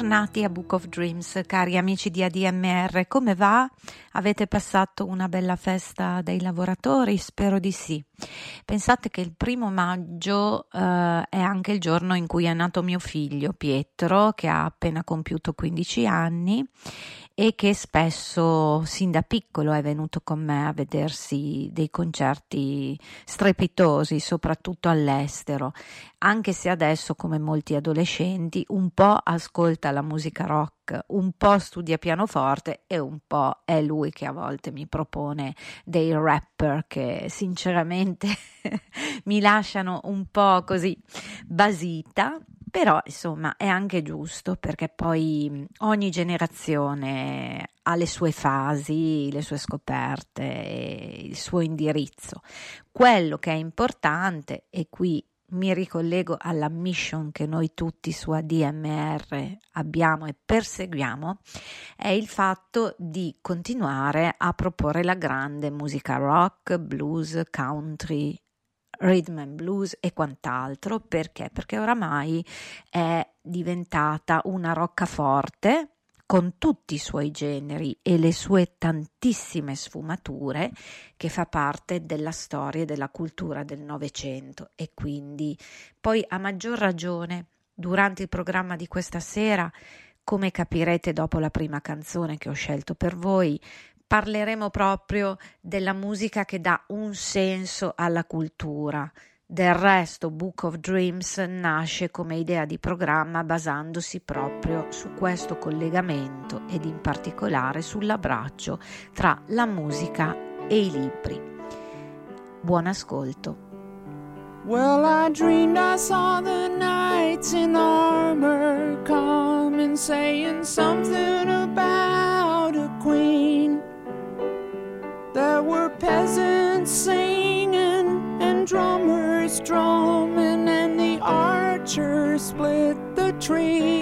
Bentornati a Book of Dreams, cari amici di ADMR, come va? Avete passato una bella festa dei lavoratori? Spero di sì. Pensate che il primo maggio eh, è anche il giorno in cui è nato mio figlio Pietro, che ha appena compiuto 15 anni e che spesso sin da piccolo è venuto con me a vedersi dei concerti strepitosi, soprattutto all'estero, anche se adesso, come molti adolescenti, un po' ascolta la musica rock, un po' studia pianoforte e un po' è lui che a volte mi propone dei rapper che sinceramente mi lasciano un po' così basita però insomma è anche giusto perché poi ogni generazione ha le sue fasi, le sue scoperte, il suo indirizzo. Quello che è importante, e qui mi ricollego alla mission che noi tutti su ADMR abbiamo e perseguiamo, è il fatto di continuare a proporre la grande musica rock, blues, country, rhythm and blues e quant'altro. Perché? Perché oramai è diventata una roccaforte con tutti i suoi generi e le sue tantissime sfumature che fa parte della storia e della cultura del Novecento e quindi poi a maggior ragione durante il programma di questa sera come capirete dopo la prima canzone che ho scelto per voi, parleremo proprio della musica che dà un senso alla cultura. Del resto, Book of Dreams nasce come idea di programma basandosi proprio su questo collegamento ed in particolare sull'abbraccio tra la musica e i libri. Buon ascolto. Well, I dreamed I saw the knights in armor come saying something tree.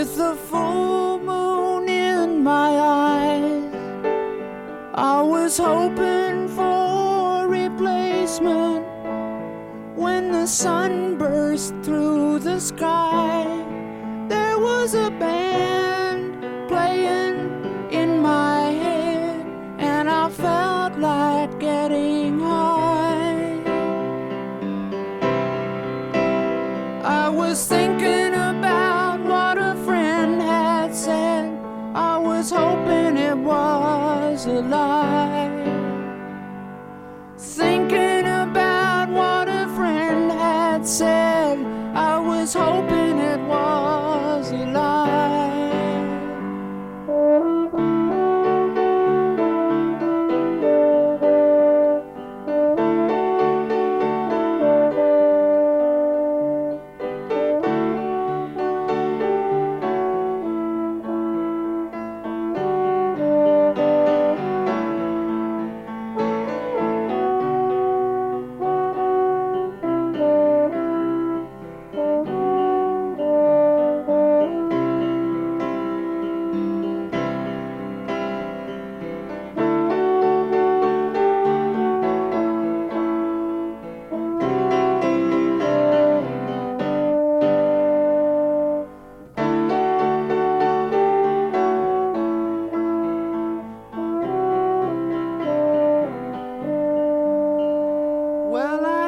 With the full moon in my eyes. I was hoping for replacement when the sun burst through the sky. There was a band was a lie. Thinking about what a friend had said. I was hoping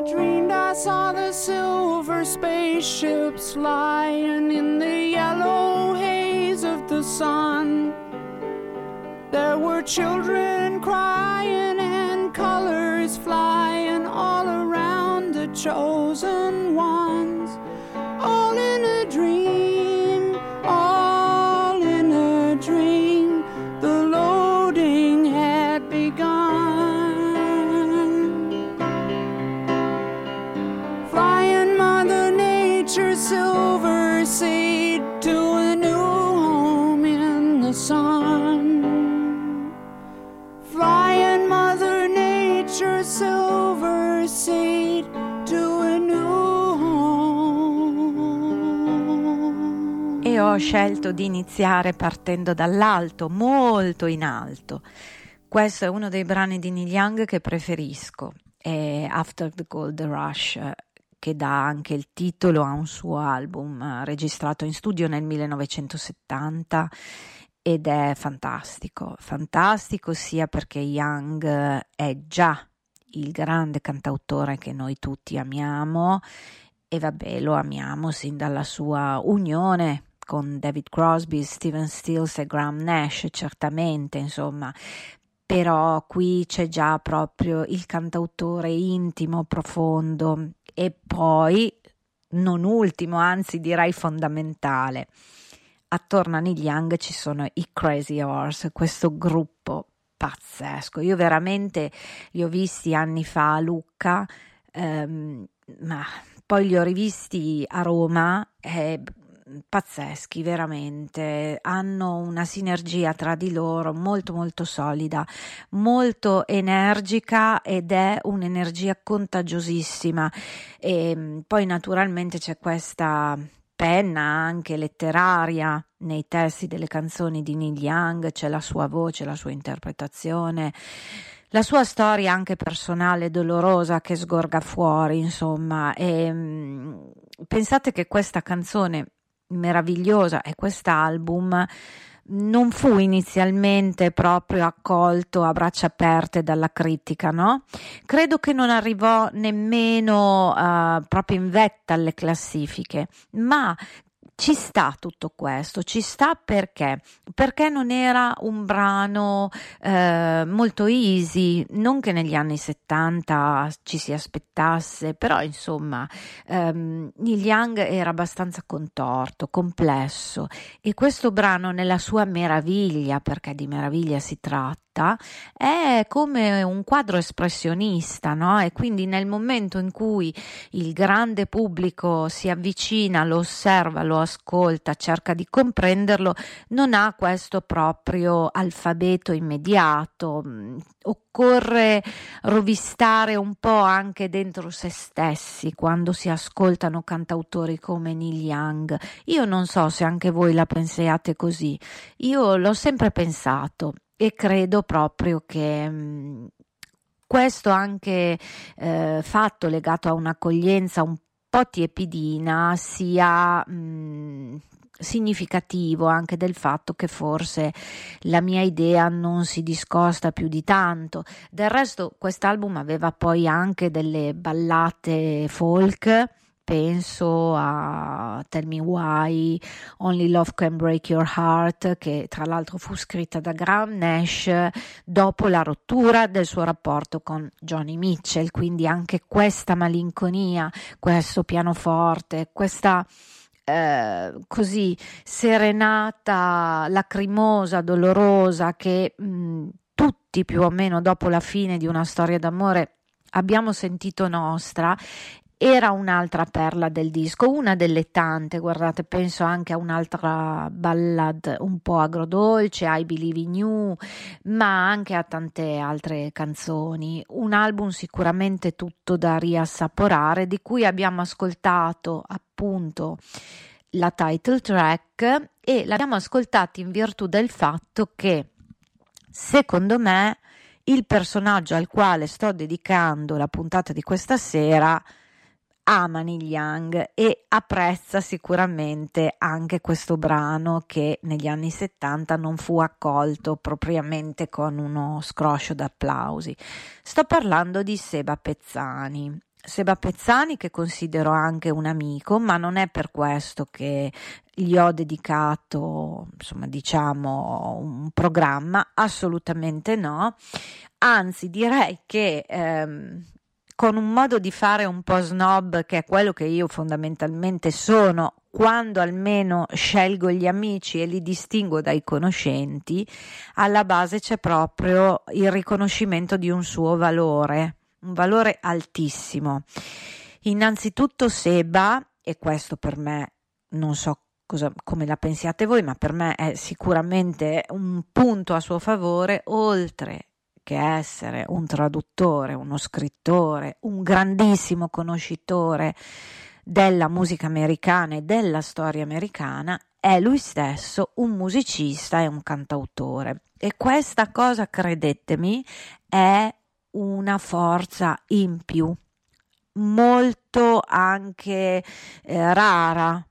dreamed I saw the silver spaceships lying in the yellow haze of the sun. There were children crying and colors flying all around the chosen ho scelto di iniziare partendo dall'alto, molto in alto. Questo è uno dei brani di Neil Young che preferisco, è After the Gold Rush, che dà anche il titolo a un suo album eh, registrato in studio nel 1970 ed è fantastico, fantastico sia perché Young è già il grande cantautore che noi tutti amiamo e vabbè lo amiamo sin dalla sua unione con David Crosby, Steven Stills e Graham Nash, certamente, insomma, però qui c'è già proprio il cantautore intimo, profondo e poi, non ultimo, anzi direi fondamentale, attorno a Neil Young ci sono i Crazy Horse, questo gruppo pazzesco. Io veramente li ho visti anni fa a Lucca, ehm, ma poi li ho rivisti a Roma. Eh, pazzeschi veramente. Hanno una sinergia tra di loro molto molto solida molto energica ed è un'energia contagiosissima. E poi naturalmente c'è questa penna anche letteraria nei testi delle canzoni di Neil Young c'è la sua voce la sua interpretazione la sua storia anche personale dolorosa che sgorga fuori insomma. E mh, pensate che questa canzone meravigliosa e quest'album non fu inizialmente proprio accolto a braccia aperte dalla critica, no? Credo che non arrivò nemmeno uh, proprio in vetta alle classifiche, ma ci sta tutto questo, ci sta perché? Perché non era un brano eh, molto easy, non che negli anni 70 ci si aspettasse, però insomma ehm, Neil Young era abbastanza contorto, complesso e questo brano nella sua meraviglia, perché di meraviglia si tratta, diretta è come un quadro espressionista, no? E quindi nel momento in cui il grande pubblico si avvicina, lo osserva, lo ascolta, cerca di comprenderlo, non ha questo proprio alfabeto immediato. Occorre rovistare un po' anche dentro se stessi quando si ascoltano cantautori come Neil Young. Io non so se anche voi la pensiate così. Io l'ho sempre pensato e credo proprio che mh, mm, questo anche eh, fatto legato a un'accoglienza un po' tiepidina sia mh, mm, significativo anche del fatto che forse la mia idea non si discosta più di tanto. Del resto quest'album aveva poi anche delle ballate folk penso a Tell Me Why, Only Love Can Break Your Heart, che tra l'altro fu scritta da Graham Nash dopo la rottura del suo rapporto con Johnny Mitchell, quindi anche questa malinconia, questo pianoforte, questa eh, così serenata, lacrimosa, dolorosa che mh, tutti più o meno dopo la fine di una storia d'amore abbiamo sentito nostra era un'altra perla del disco, una delle tante, guardate, penso anche a un'altra ballad un po' agrodolce, I Believe in You, ma anche a tante altre canzoni. Un album sicuramente tutto da riassaporare, di cui abbiamo ascoltato appunto la title track e l'abbiamo ascoltato in virtù del fatto che secondo me il personaggio al quale sto dedicando la puntata di questa sera ama Neil Young e apprezza sicuramente anche questo brano che negli anni 70 non fu accolto propriamente con uno scroscio d'applausi. Sto parlando di Seba Pezzani. Seba Pezzani che considero anche un amico, ma non è per questo che gli ho dedicato, insomma, diciamo, un programma, assolutamente no. Anzi, direi che ehm, con un modo di fare un po' snob che è quello che io fondamentalmente sono quando almeno scelgo gli amici e li distingo dai conoscenti, alla base c'è proprio il riconoscimento di un suo valore, un valore altissimo. Innanzitutto Seba, e questo per me non so cosa, come la pensiate voi, ma per me è sicuramente un punto a suo favore, oltre che essere un traduttore, uno scrittore, un grandissimo conoscitore della musica americana e della storia americana, è lui stesso un musicista e un cantautore. E questa cosa, credetemi, è una forza in più, molto anche eh, rara.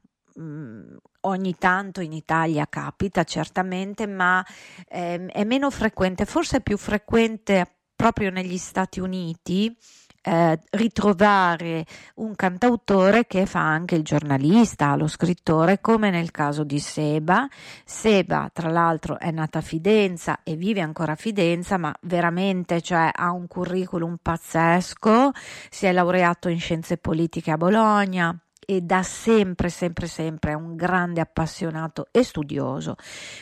Ogni tanto in Italia capita certamente, ma ehm, è meno frequente, forse è più frequente proprio negli Stati Uniti. Eh, ritrovare un cantautore che fa anche il giornalista, lo scrittore, come nel caso di Seba. Seba, tra l'altro, è nata a Fidenza e vive ancora a Fidenza, ma veramente cioè, ha un curriculum pazzesco. Si è laureato in scienze politiche a Bologna, e da sempre, sempre, sempre è un grande appassionato e studioso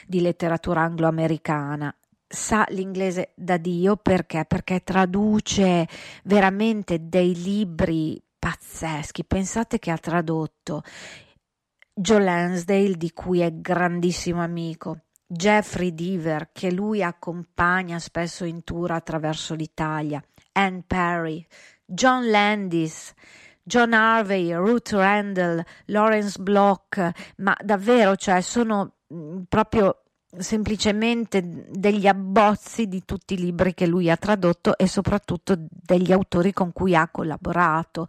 di letteratura angloamericana. Sa l'inglese da Dio perché? Perché traduce veramente dei libri pazzeschi. Pensate che ha tradotto Joe Lansdale, di cui è grandissimo amico, Jeffrey Deaver, che lui accompagna spesso in tour attraverso l'Italia, Anne Perry, John Landis, John Harvey, Ruth Randall, Lawrence Block, ma davvero, cioè sono mm, proprio semplicemente degli abbozzi di tutti i libri che lui ha tradotto e soprattutto degli autori con cui ha collaborato.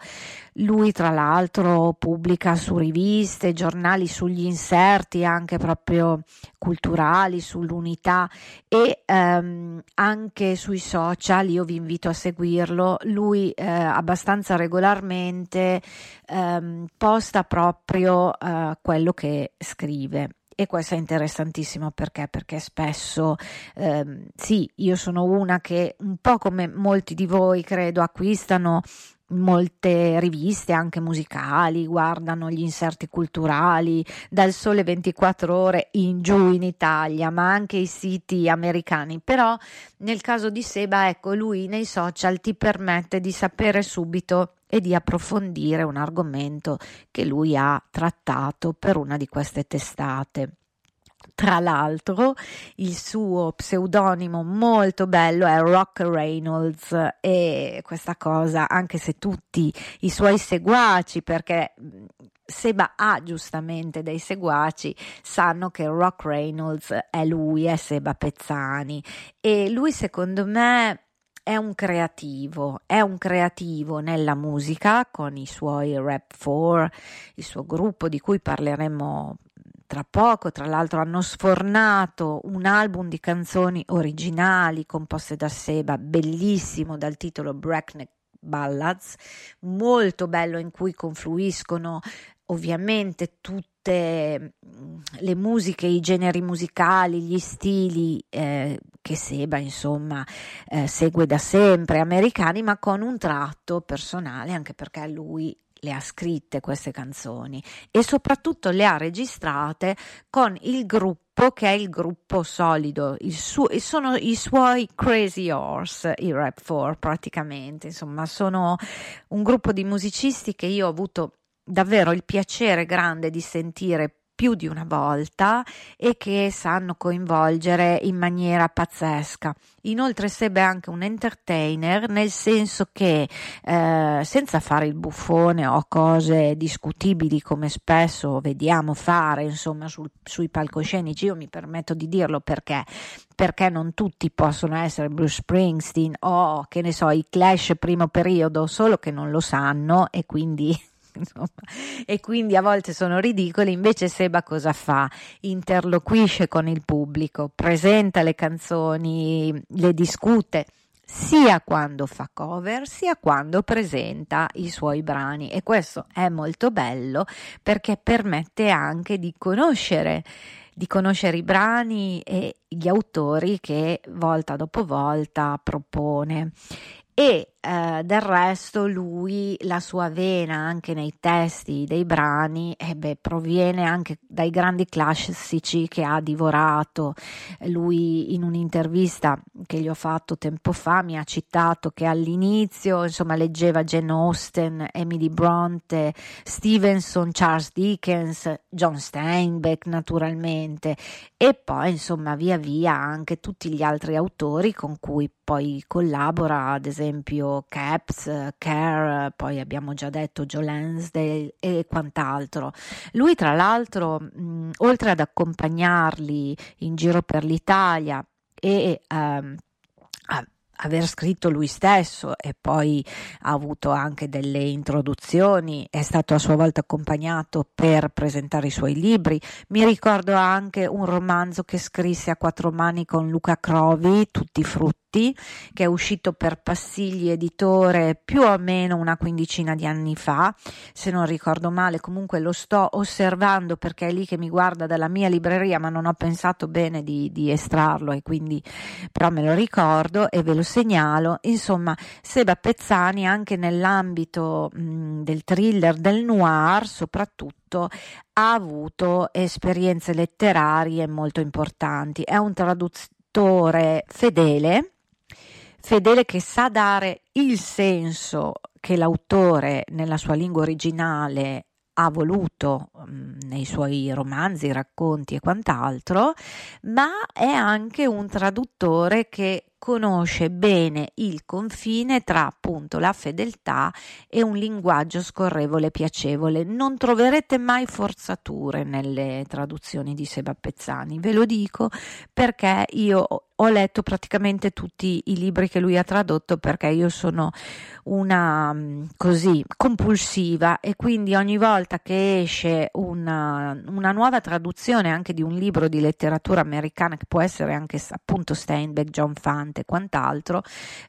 Lui tra l'altro pubblica su riviste, giornali, sugli inserti anche proprio culturali, sull'unità e ehm, anche sui social, io vi invito a seguirlo, lui eh, abbastanza regolarmente ehm, posta proprio eh, quello che scrive e questo è interessantissimo perché? Perché spesso, ehm, sì, io sono una che un po' come molti di voi credo acquistano molte riviste anche musicali, guardano gli inserti culturali dal sole 24 ore in giù in Italia, ma anche i siti americani. Però nel caso di Seba, ecco, lui nei social ti permette di sapere subito e di approfondire un argomento che lui ha trattato per una di queste testate. Tra l'altro, il suo pseudonimo molto bello è Rock Reynolds e questa cosa, anche se tutti i suoi seguaci, perché Seba ha giustamente dei seguaci, sanno che Rock Reynolds è lui, è Seba Pezzani e lui secondo me è un creativo, è un creativo nella musica con i suoi Rap 4, il suo gruppo di cui parleremo tra poco, tra l'altro hanno sfornato un album di canzoni originali composte da Seba, bellissimo dal titolo Breakneck Ballads, molto bello in cui confluiscono ovviamente tutte mm, le musiche, i generi musicali, gli stili eh, che Seba insomma eh, segue da sempre, americani, ma con un tratto personale, anche perché lui le ha scritte queste canzoni e soprattutto le ha registrate con il gruppo che è il gruppo solido, il suo, sono i suoi Crazy Horse, i Rap 4 praticamente, insomma sono un gruppo di musicisti che io ho avuto davvero il piacere grande di sentire più di una volta e che sanno coinvolgere in maniera pazzesca. Inoltre Seb è anche un entertainer nel senso che eh, senza fare il buffone o cose discutibili come spesso vediamo fare insomma sul, sui palcoscenici, io mi permetto di dirlo perché perché non tutti possono essere Bruce Springsteen o che ne so i Clash primo periodo, solo che non lo sanno e quindi insomma, e quindi a volte sono ridicoli. Invece Seba cosa fa? Interloquisce con il pubblico, presenta le canzoni, le discute sia quando fa cover sia quando presenta i suoi brani e questo è molto bello perché permette anche di conoscere di conoscere i brani e gli autori che volta dopo volta propone e eh, del resto lui, la sua vena anche nei testi dei brani, eh beh, proviene anche dai grandi classici che ha divorato. Lui in un'intervista che gli ho fatto tempo fa mi ha citato che all'inizio insomma leggeva Jane Austen, Emily Bronte, Stevenson, Charles Dickens, John Steinbeck naturalmente e poi insomma via via anche tutti gli altri autori con cui poi collabora ad esempio Caps, Care, poi abbiamo già detto Joe Lansdale e quant'altro. Lui tra l'altro, mh, oltre ad accompagnarli in giro per l'Italia e um, aver scritto lui stesso e poi ha avuto anche delle introduzioni, è stato a sua volta accompagnato per presentare i suoi libri. Mi ricordo anche un romanzo che scrisse a quattro mani con Luca Crovi, Tutti i frutti che è uscito per Passigli Editore più o meno una quindicina di anni fa, se non ricordo male, comunque lo sto osservando perché è lì che mi guarda dalla mia libreria, ma non ho pensato bene di, di estrarlo e quindi però me lo ricordo e ve lo segnalo. Insomma, Seba Pezzani anche nell'ambito mh, del thriller, del noir soprattutto, ha avuto esperienze letterarie molto importanti. È un traduttore fedele fedele che sa dare il senso che l'autore nella sua lingua originale ha voluto mm, nei suoi romanzi, racconti e quant'altro, ma è anche un traduttore che conosce bene il confine tra appunto la fedeltà e un linguaggio scorrevole e piacevole. Non troverete mai forzature nelle traduzioni di Seba Pezzani, ve lo dico perché io ho letto praticamente tutti i libri che lui ha tradotto perché io sono una mm, così compulsiva e quindi ogni volta che esce una, una nuova traduzione anche di un libro di letteratura americana che può essere anche appunto Steinbeck, John Fante e quant'altro,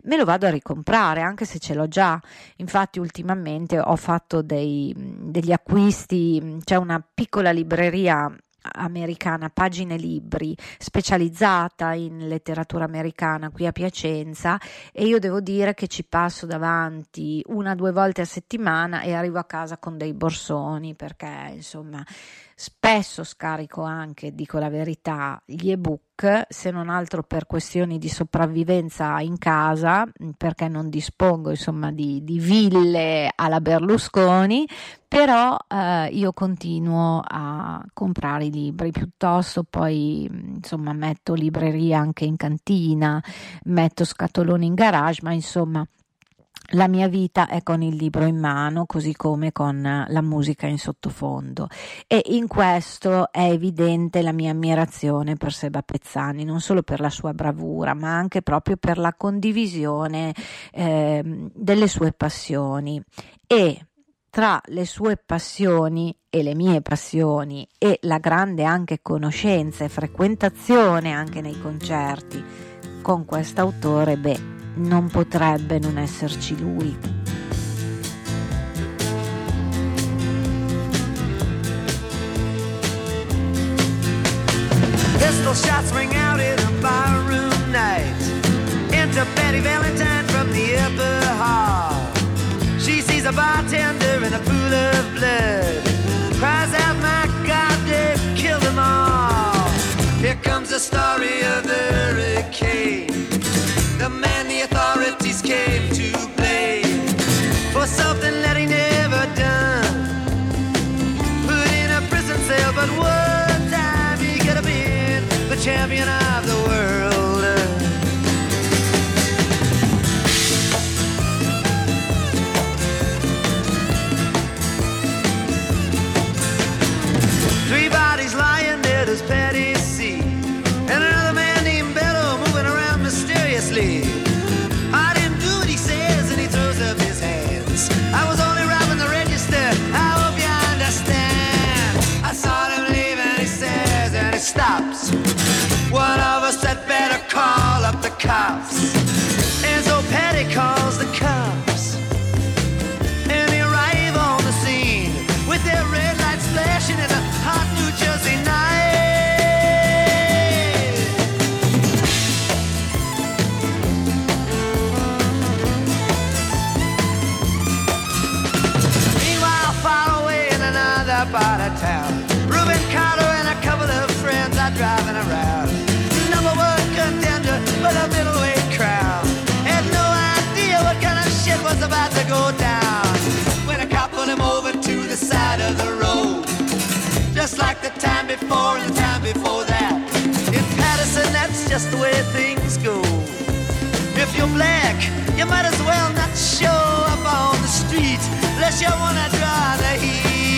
me lo vado a ricomprare anche se ce l'ho già. Infatti ultimamente ho fatto dei, degli acquisti, c'è una piccola libreria americana, Pagine Libri, specializzata in letteratura americana qui a Piacenza e io devo dire che ci passo davanti una o due volte a settimana e arrivo a casa con dei borsoni perché insomma spesso scarico anche, dico la verità, gli ebook se non altro per questioni di sopravvivenza in casa perché non dispongo insomma di, di ville alla Berlusconi però eh, io continuo a comprare i libri piuttosto poi insomma metto libreria anche in cantina metto scatoloni in garage ma insomma la mia vita è con il libro in mano, così come con la musica in sottofondo. E in questo è evidente la mia ammirazione per Seba Pezzani, non solo per la sua bravura, ma anche proprio per la condivisione eh, delle sue passioni. E tra le sue passioni e le mie passioni e la grande anche conoscenza e frequentazione anche nei concerti con quest'autore, beh, non potrebbe non esserci lui. Pistol shots ring out in a barroom night. Enter Betty Valentine from the upper hall. She sees a bartender in a pool of blood. Cries out, my God, they killed them all. Here comes the story of the hurricane. house. Just like the time before and the time before that. In Patterson, that's just the way things go. If you're black, you might as well not show up on the street unless you wanna draw the heat.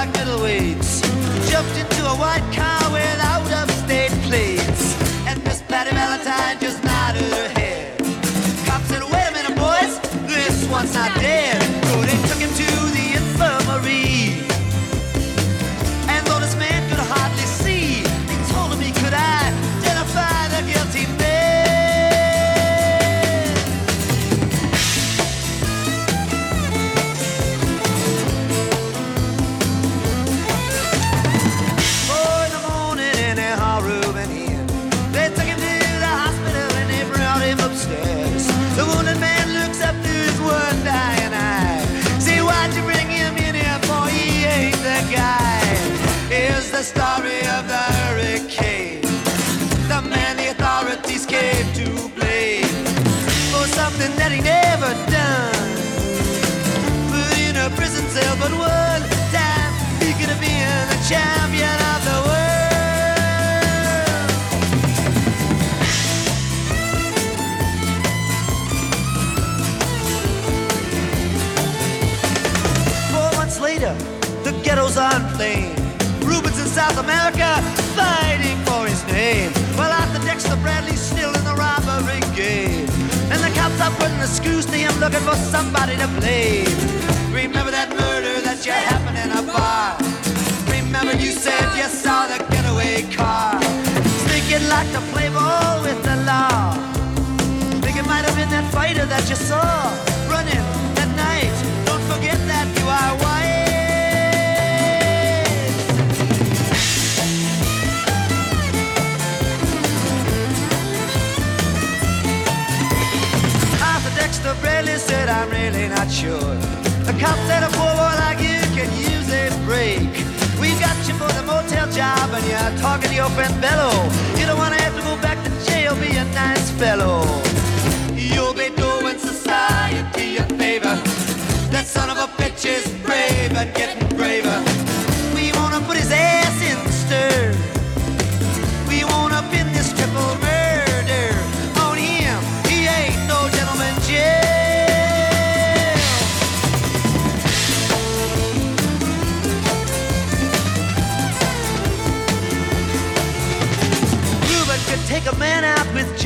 Like middleweights. Jumped into a white car without upstate plates. And Miss Patty Valentine just nodded her head. Cop said, wait a minute, boys, this one's not putting the screws to him looking for somebody to blame. Remember that murder that you happen in a bar. Remember you said you saw the getaway car. Think you'd like to play ball with the law. Think it might have been that fighter that you saw Bradley said, I'm really not sure. The cop said a poor boy like you can use a break. We got you for the motel job and you're talking to your friend Bello. You don't want to have to go back to jail, be a nice fellow.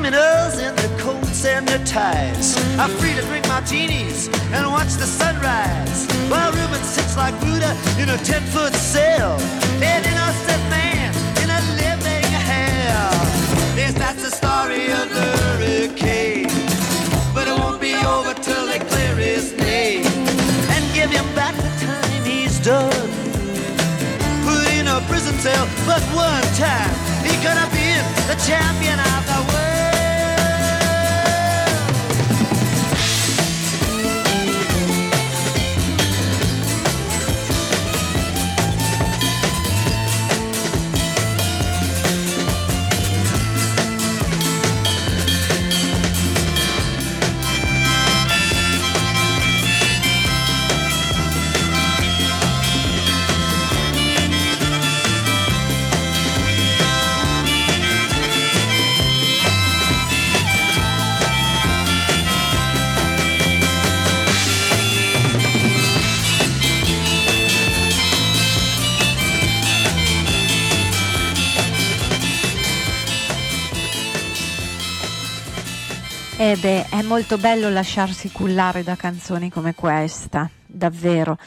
criminals in their coats and their ties are free to drink martinis and watch the sunrise. While Reuben sits like Buddha in a ten-foot cell, an innocent man in a living hell. Yes, that's the story of the hurricane. But it won't be over till they clear his name and give him back the time he's done put in a prison cell, but one time he could have been the champion of the world. Beh, è molto bello lasciarsi cullare da canzoni come questa, davvero.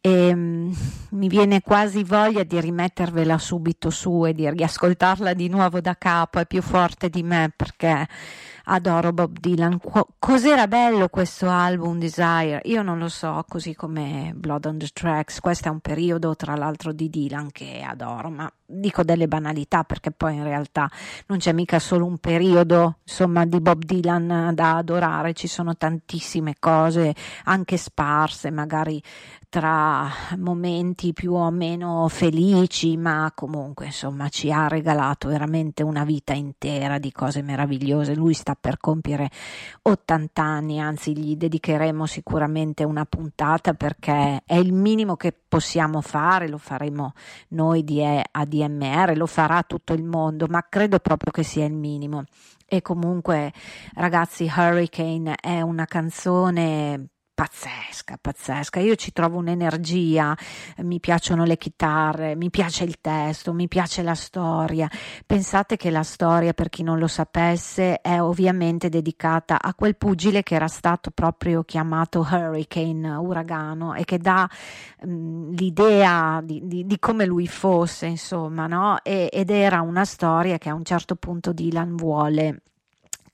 E, mm, mi viene quasi voglia di rimettervela subito su e di riascoltarla di nuovo da capo, è più forte di me perché adoro Bob Dylan. Qu- cos'era bello questo album Desire? Io non lo so, così come Blood on the Tracks. Questo è un periodo, tra l'altro, di Dylan che adoro, ma dico delle banalità perché poi in realtà non c'è mica solo un periodo insomma di Bob Dylan da adorare ci sono tantissime cose anche sparse magari tra momenti più o meno felici ma comunque insomma ci ha regalato veramente una vita intera di cose meravigliose lui sta per compiere 80 anni anzi gli dedicheremo sicuramente una puntata perché è il minimo che possiamo fare lo faremo noi di AD ADMR, lo farà tutto il mondo, ma credo proprio che sia il minimo. E comunque, ragazzi, Hurricane è una canzone pazzesca, pazzesca. Io ci trovo un'energia, mi piacciono le chitarre, mi piace il testo, mi piace la storia. Pensate che la storia, per chi non lo sapesse, è ovviamente dedicata a quel pugile che era stato proprio chiamato Hurricane, uragano, e che dà mh, mm, l'idea di, di, di, come lui fosse, insomma, no? E, ed era una storia che a un certo punto Dylan vuole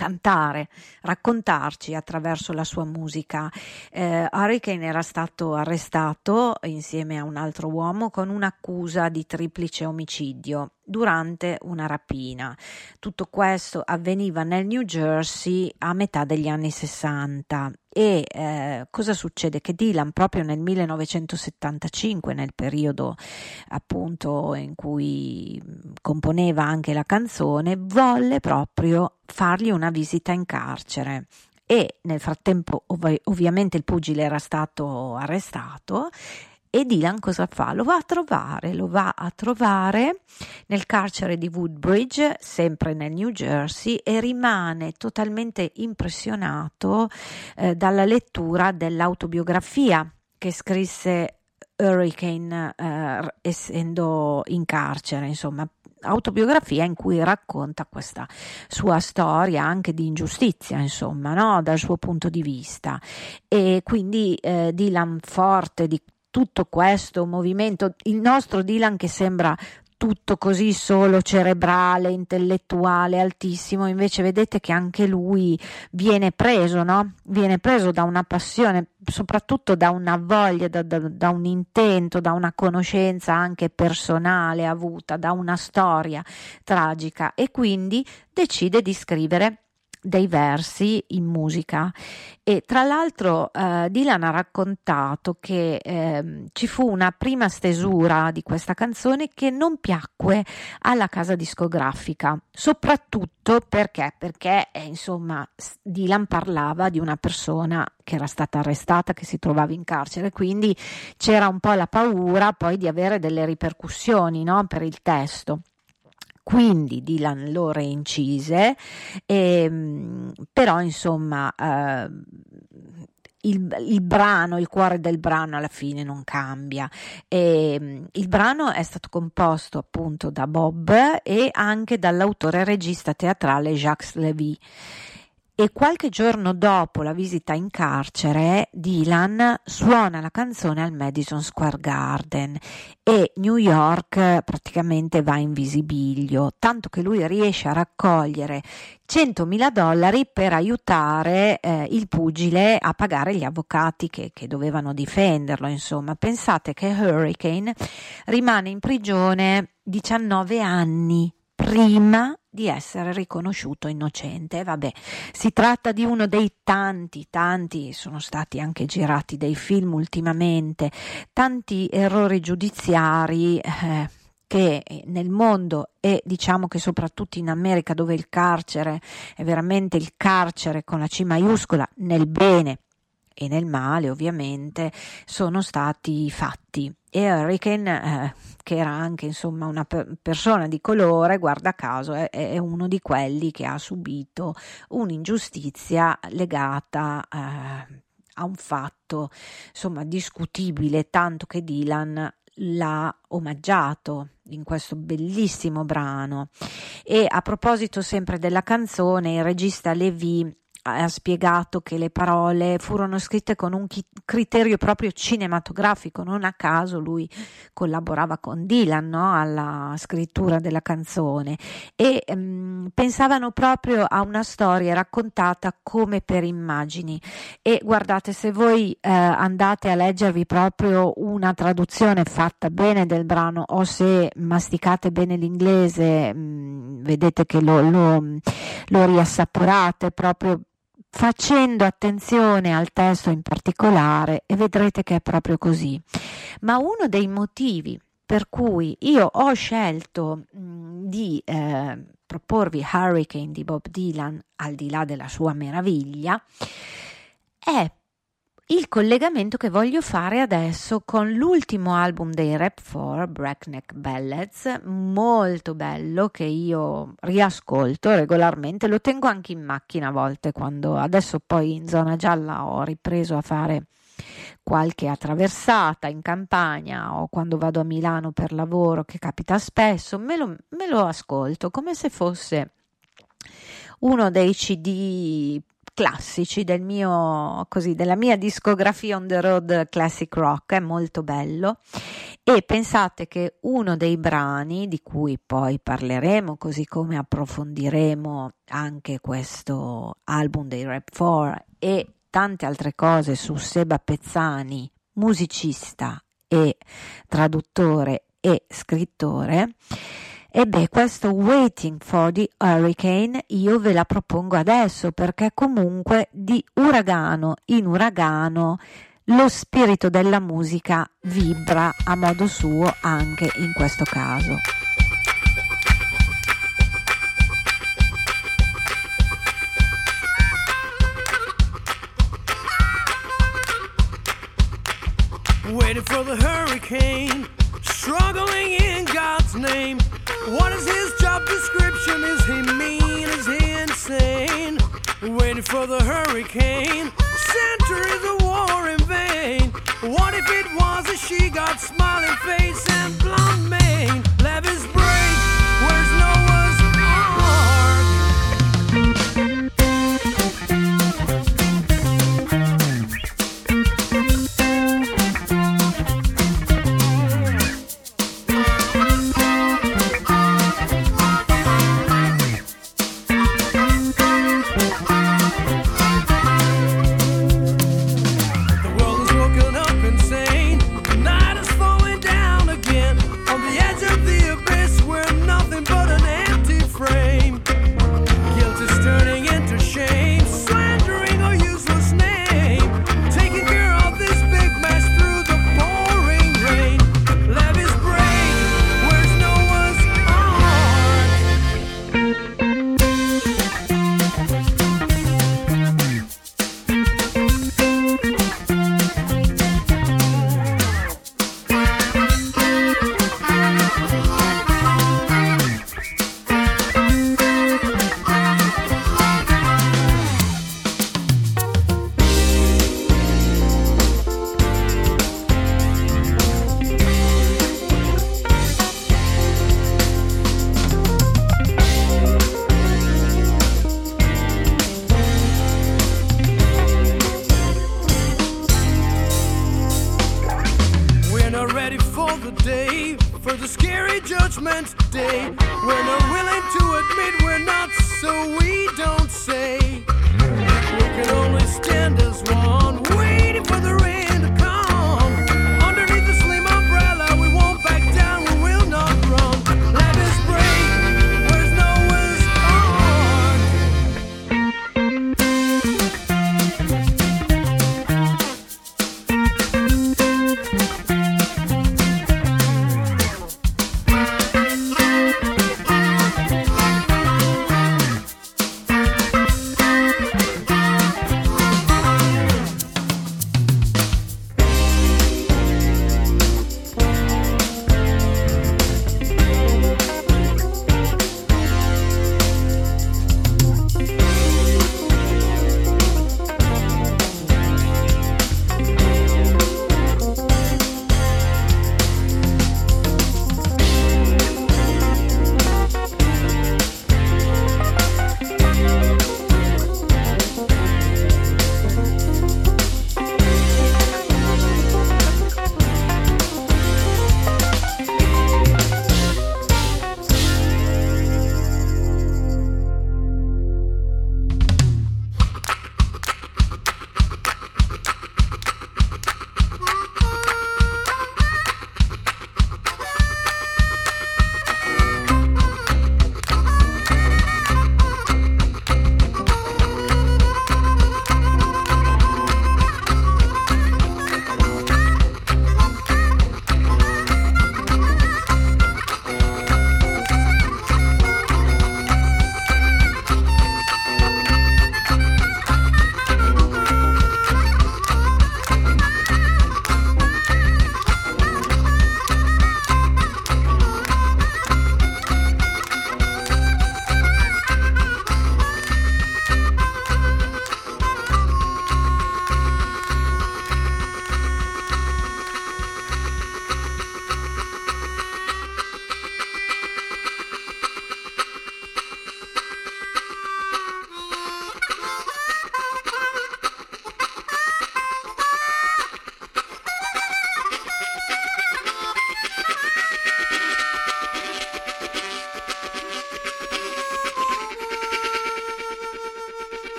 cantare, raccontarci attraverso la sua musica. Eh, Hurricane era stato arrestato insieme a un altro uomo con un'accusa di triplice omicidio durante una rapina. Tutto questo avveniva nel New Jersey a metà degli anni 60 e eh, cosa succede? Che Dylan proprio nel 1975, nel periodo appunto in cui componeva anche la canzone, volle proprio fargli una visita in carcere e nel frattempo ov- ovviamente il pugile era stato arrestato e Dylan cosa fa? Lo va a trovare, lo va a trovare nel carcere di Woodbridge, sempre nel New Jersey, e rimane totalmente impressionato eh, dalla lettura dell'autobiografia che scrisse Hurricane eh, essendo in carcere, insomma, autobiografia in cui racconta questa sua storia anche di ingiustizia, insomma, no? dal suo punto di vista. E quindi eh, Dylan forte di tutto questo movimento, il nostro Dylan che sembra tutto così solo cerebrale, intellettuale, altissimo, invece vedete che anche lui viene preso, no? Viene preso da una passione, soprattutto da una voglia, da, da, da un intento, da una conoscenza anche personale avuta, da una storia tragica e quindi decide di scrivere dei versi in musica. E tra l'altro eh, Dylan ha raccontato che eh, ci fu una prima stesura di questa canzone che non piacque alla casa discografica soprattutto perché? Perché eh, insomma Dylan parlava di una persona che era stata arrestata che si trovava in carcere quindi c'era un po' la paura poi di avere delle ripercussioni no, per il testo quindi Dylan lo reincise, e, però insomma eh, il, il, brano, il cuore del brano alla fine non cambia. E, il brano è stato composto appunto da Bob e anche dall'autore e regista teatrale Jacques Levy e qualche giorno dopo la visita in carcere Dylan suona la canzone al Madison Square Garden e New York praticamente va in visibilio, tanto che lui riesce a raccogliere 100.000 dollari per aiutare eh, il pugile a pagare gli avvocati che, che dovevano difenderlo. Insomma, pensate che Hurricane rimane in prigione 19 anni prima di essere riconosciuto innocente. Vabbè, si tratta di uno dei tanti, tanti, sono stati anche girati dei film ultimamente, tanti errori giudiziari. Eh, che nel mondo e diciamo che soprattutto in America dove il carcere è veramente il carcere con la C maiuscola nel bene e nel male ovviamente sono stati fatti e Hurricane eh, che era anche insomma una per- persona di colore guarda caso è, è, uno di quelli che ha subito un'ingiustizia legata eh, a un fatto insomma discutibile tanto che Dylan l'ha omaggiato in questo bellissimo brano. E a proposito sempre della canzone il regista Levi ha spiegato che le parole furono scritte con un chi- criterio proprio cinematografico, non a caso lui collaborava con Dylan no? alla scrittura della canzone e um, pensavano proprio a una storia raccontata come per immagini e guardate se voi eh, andate a leggervi proprio una traduzione fatta bene del brano o se masticate bene l'inglese mh, mm, vedete che lo, lo, lo riassaporate proprio facendo attenzione al testo in particolare e vedrete che è proprio così. Ma uno dei motivi per cui io ho scelto di eh, proporvi Hurricane di Bob Dylan al di là della sua meraviglia è il collegamento che voglio fare adesso con l'ultimo album dei Rap 4, Breakneck Ballads, molto bello che io riascolto regolarmente, lo tengo anche in macchina a volte quando adesso poi in zona gialla ho ripreso a fare qualche attraversata in campagna o quando vado a Milano per lavoro che capita spesso, me lo, me lo ascolto come se fosse uno dei CD classici del mio, così, della mia discografia on the road classic rock, è molto bello. E pensate che uno dei brani di cui poi parleremo, così come approfondiremo anche questo album dei Rap 4 e tante altre cose su Seba Pezzani, musicista e traduttore e scrittore, e beh, questo Waiting for the Hurricane io ve la propongo adesso perché comunque di uragano in uragano lo spirito della musica vibra a modo suo anche in questo caso. Waiting for the hurricane, struggling in God's name. What is his job description? Is he mean? Is he insane? Waiting for the hurricane. Centuries of war in vain. What if it was a she got smiling face and blonde mane? Levis break.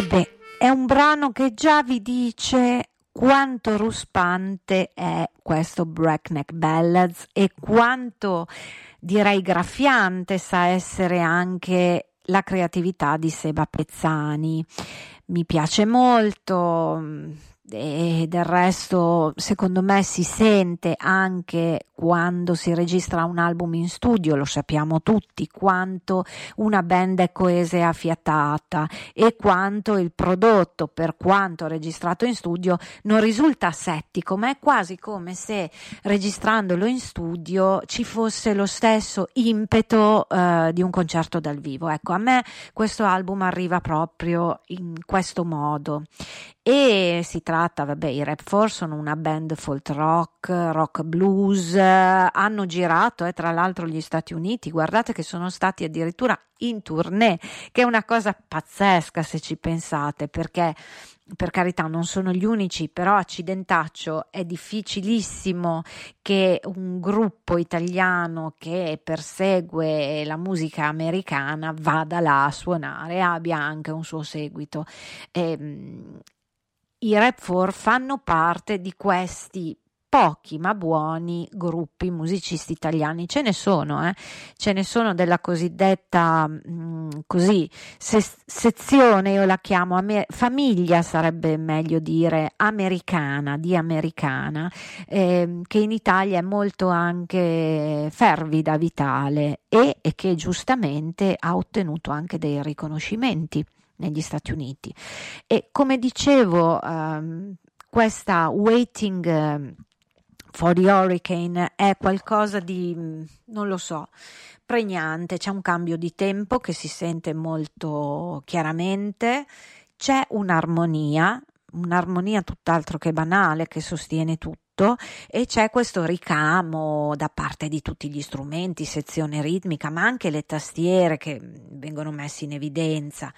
E beh, è un brano che già vi dice quanto ruspante è questo Breakneck Ballads e quanto direi graffiante sa essere anche la creatività di Seba Pezzani. Mi piace molto e del resto secondo me si sente anche quando si registra un album in studio, lo sappiamo tutti, quanto una band è coesa e affiatata e quanto il prodotto, per quanto registrato in studio, non risulta settico, ma è quasi come se registrandolo in studio ci fosse lo stesso impeto eh, di un concerto dal vivo. Ecco, a me questo album arriva proprio in questo modo e si tratta, vabbè, i Rap 4 sono una band folk rock, rock blues, hanno girato eh, tra l'altro gli Stati Uniti, guardate che sono stati addirittura in tournée, che è una cosa pazzesca se ci pensate, perché per carità non sono gli unici, però accidentaccio è difficilissimo che un gruppo italiano che persegue la musica americana vada là a suonare, abbia anche un suo seguito. E, ehm, i Rap 4 fanno parte di questi pochi ma buoni gruppi musicisti italiani ce ne sono eh? ce ne sono della cosiddetta mh, mm, così se- sezione io la chiamo amer- famiglia sarebbe meglio dire americana di americana eh, che in Italia è molto anche fervida vitale e, e che giustamente ha ottenuto anche dei riconoscimenti negli Stati Uniti. E come dicevo, um, questa waiting um, for the hurricane è qualcosa di, non lo so, pregnante, c'è un cambio di tempo che si sente molto chiaramente, c'è un'armonia, un'armonia tutt'altro che banale che sostiene tutto tutto e c'è questo ricamo da parte di tutti gli strumenti, sezione ritmica, ma anche le tastiere che vengono messe in evidenza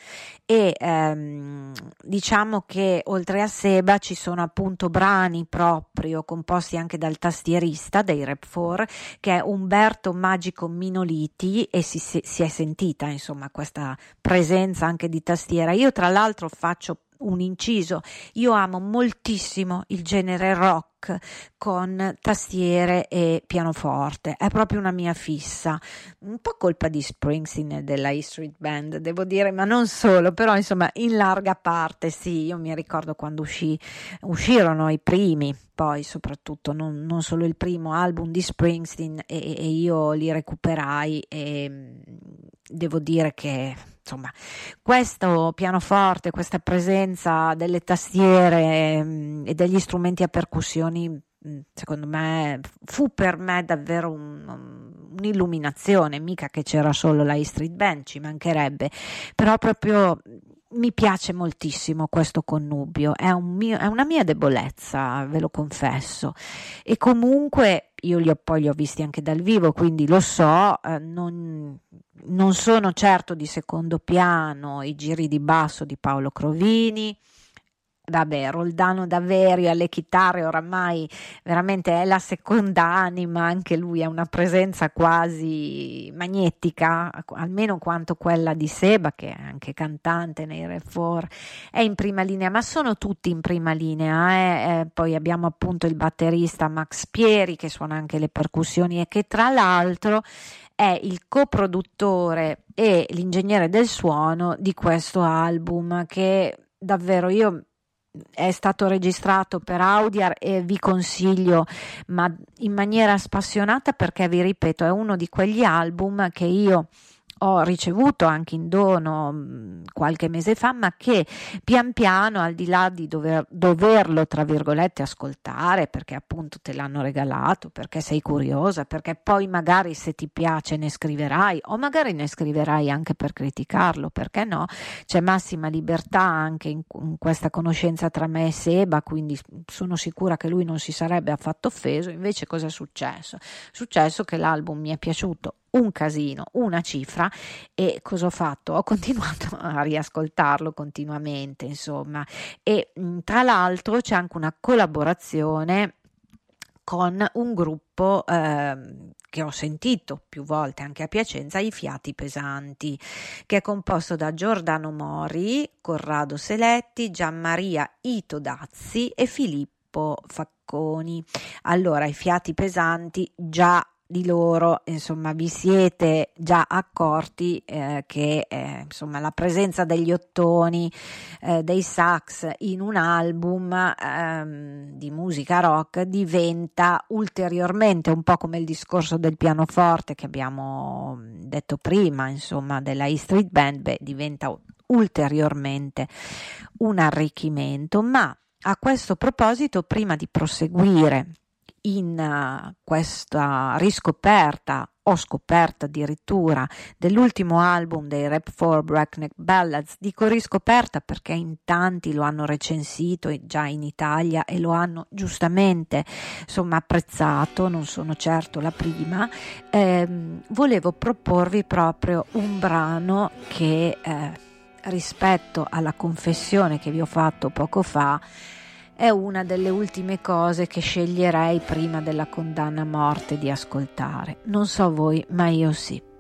e ehm, diciamo che oltre a Seba ci sono appunto brani proprio composti anche dal tastierista dei Rap 4 che è Umberto Magico Minoliti e si, si, è sentita insomma questa presenza anche di tastiera. Io tra l'altro faccio un inciso. Io amo moltissimo il genere rock con tastiere e pianoforte, è proprio una mia fissa. Un po' colpa di Springsteen e della E Street Band, devo dire, ma non solo, però insomma in larga parte sì, io mi ricordo quando uscì, uscirono i primi, poi soprattutto non, non solo il primo album di Springsteen e, e io li recuperai e mm, devo dire che insomma, questo pianoforte, questa presenza delle tastiere mm, e degli strumenti a percussioni, mm, secondo me, fu per me davvero un, un'illuminazione, mica che c'era solo la E Street Band, ci mancherebbe, però proprio mi piace moltissimo questo connubio, è, un mio, è, una mia debolezza, ve lo confesso. E comunque io li ho, poi li ho visti anche dal vivo, quindi lo so, eh, non, non sono certo di secondo piano i giri di basso di Paolo Crovini, vabbè, Roldano Daverio alle chitarre oramai veramente è la seconda anima, anche lui ha una presenza quasi magnetica, almeno quanto quella di Seba, che è anche cantante nei Refor, è in prima linea, ma sono tutti in prima linea. Eh? Eh, poi abbiamo appunto il batterista Max Pieri che suona anche le percussioni e che tra l'altro è il coproduttore e l'ingegnere del suono di questo album che davvero io è stato registrato per Audiar e vi consiglio, ma in maniera spassionata perché vi ripeto, è uno di quegli album che io ho ricevuto anche in dono mm, qualche mese fa, ma che pian piano, al di là di dover, doverlo, tra virgolette, ascoltare, perché appunto te l'hanno regalato, perché sei curiosa, perché poi magari se ti piace ne scriverai, o magari ne scriverai anche per criticarlo, perché no? C'è massima libertà anche in, in questa conoscenza tra me e Seba, quindi sono sicura che lui non si sarebbe affatto offeso. Invece cosa è successo? È successo che l'album mi è piaciuto un casino, una cifra e cosa ho fatto? Ho continuato a riascoltarlo continuamente, insomma, e tra l'altro c'è anche una collaborazione con un gruppo eh, che ho sentito più volte anche a Piacenza, i Fiati Pesanti, che è composto da Giordano Mori, Corrado Seletti, Gianmaria Ito Dazzi e Filippo Facconi. Allora, i Fiati Pesanti già di loro, insomma, vi siete già accorti eh, che eh, insomma, la presenza degli ottoni, eh, dei sax in un album ehm, di musica rock diventa ulteriormente un po' come il discorso del pianoforte che abbiamo detto prima, insomma, della E Street Band, beh, diventa ulteriormente un arricchimento, ma a questo proposito, prima di proseguire in questa riscoperta o scoperta addirittura dell'ultimo album dei Rap 4 Breakneck Ballads. Dico riscoperta perché in tanti lo hanno recensito già in Italia e lo hanno giustamente insomma apprezzato, non sono certo la prima. Eh, volevo proporvi proprio un brano che eh, rispetto alla confessione che vi ho fatto poco fa è una delle ultime cose che sceglierei prima della condanna a morte di ascoltare. Non so voi, ma io sì.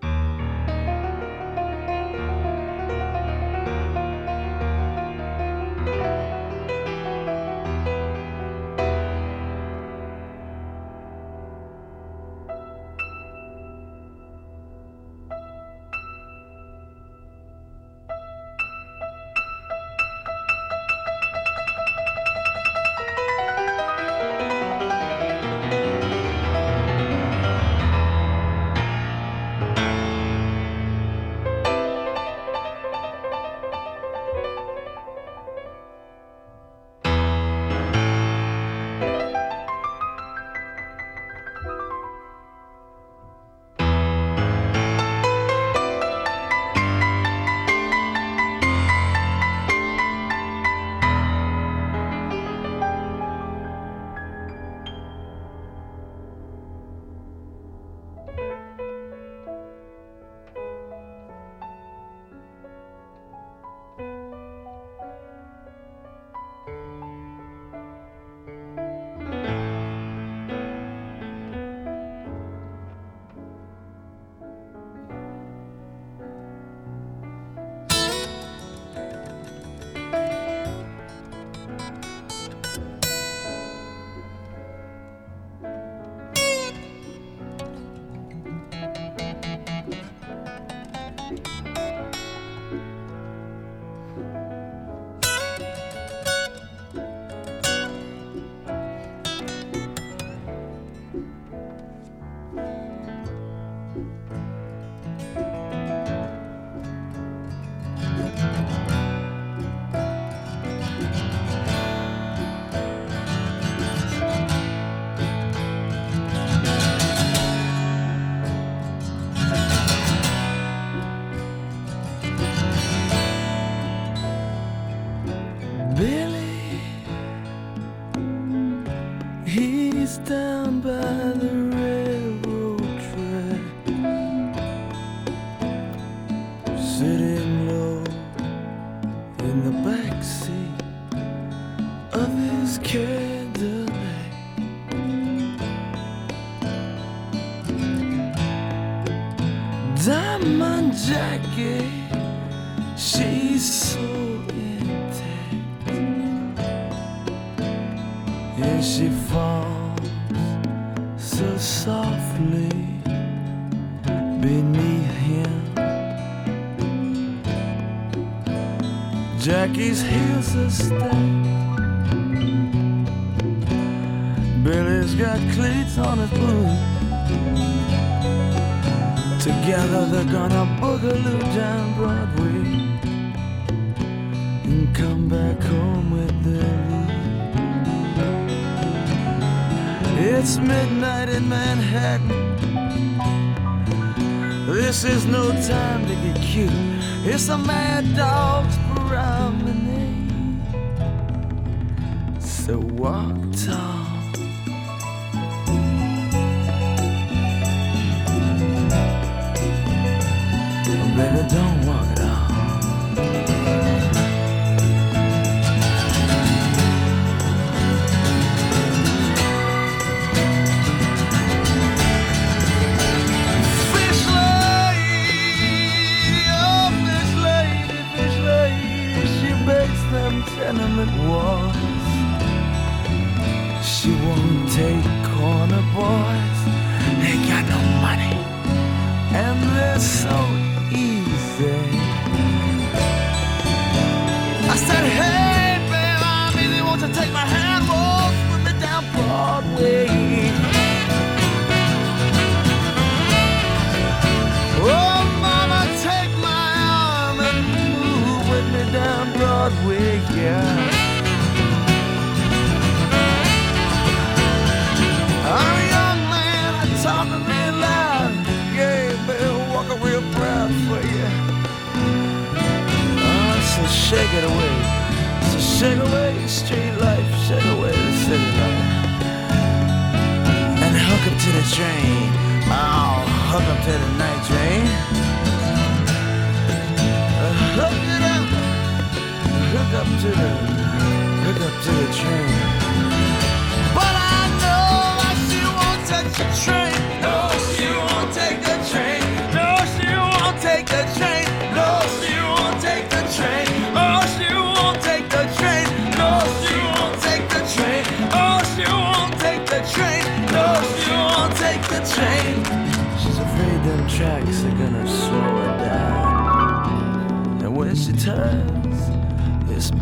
It's a mad dog's night train. I'll hook up to the night train. Hook it up. Hook up to the. Hook up to the train.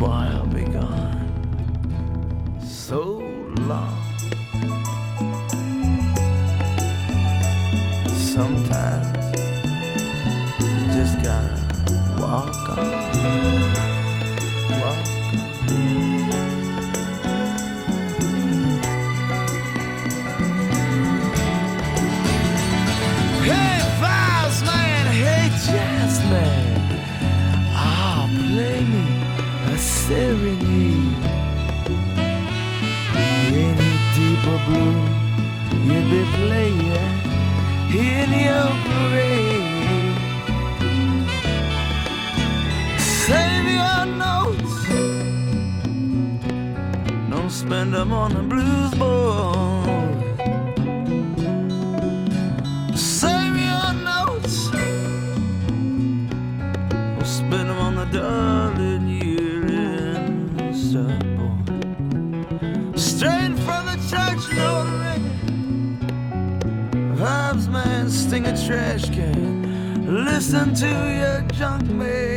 while begone. So blue you'd be playing in your parade. Save your notes, don't spend them on the blues board. trash can. Listen to your junk mail.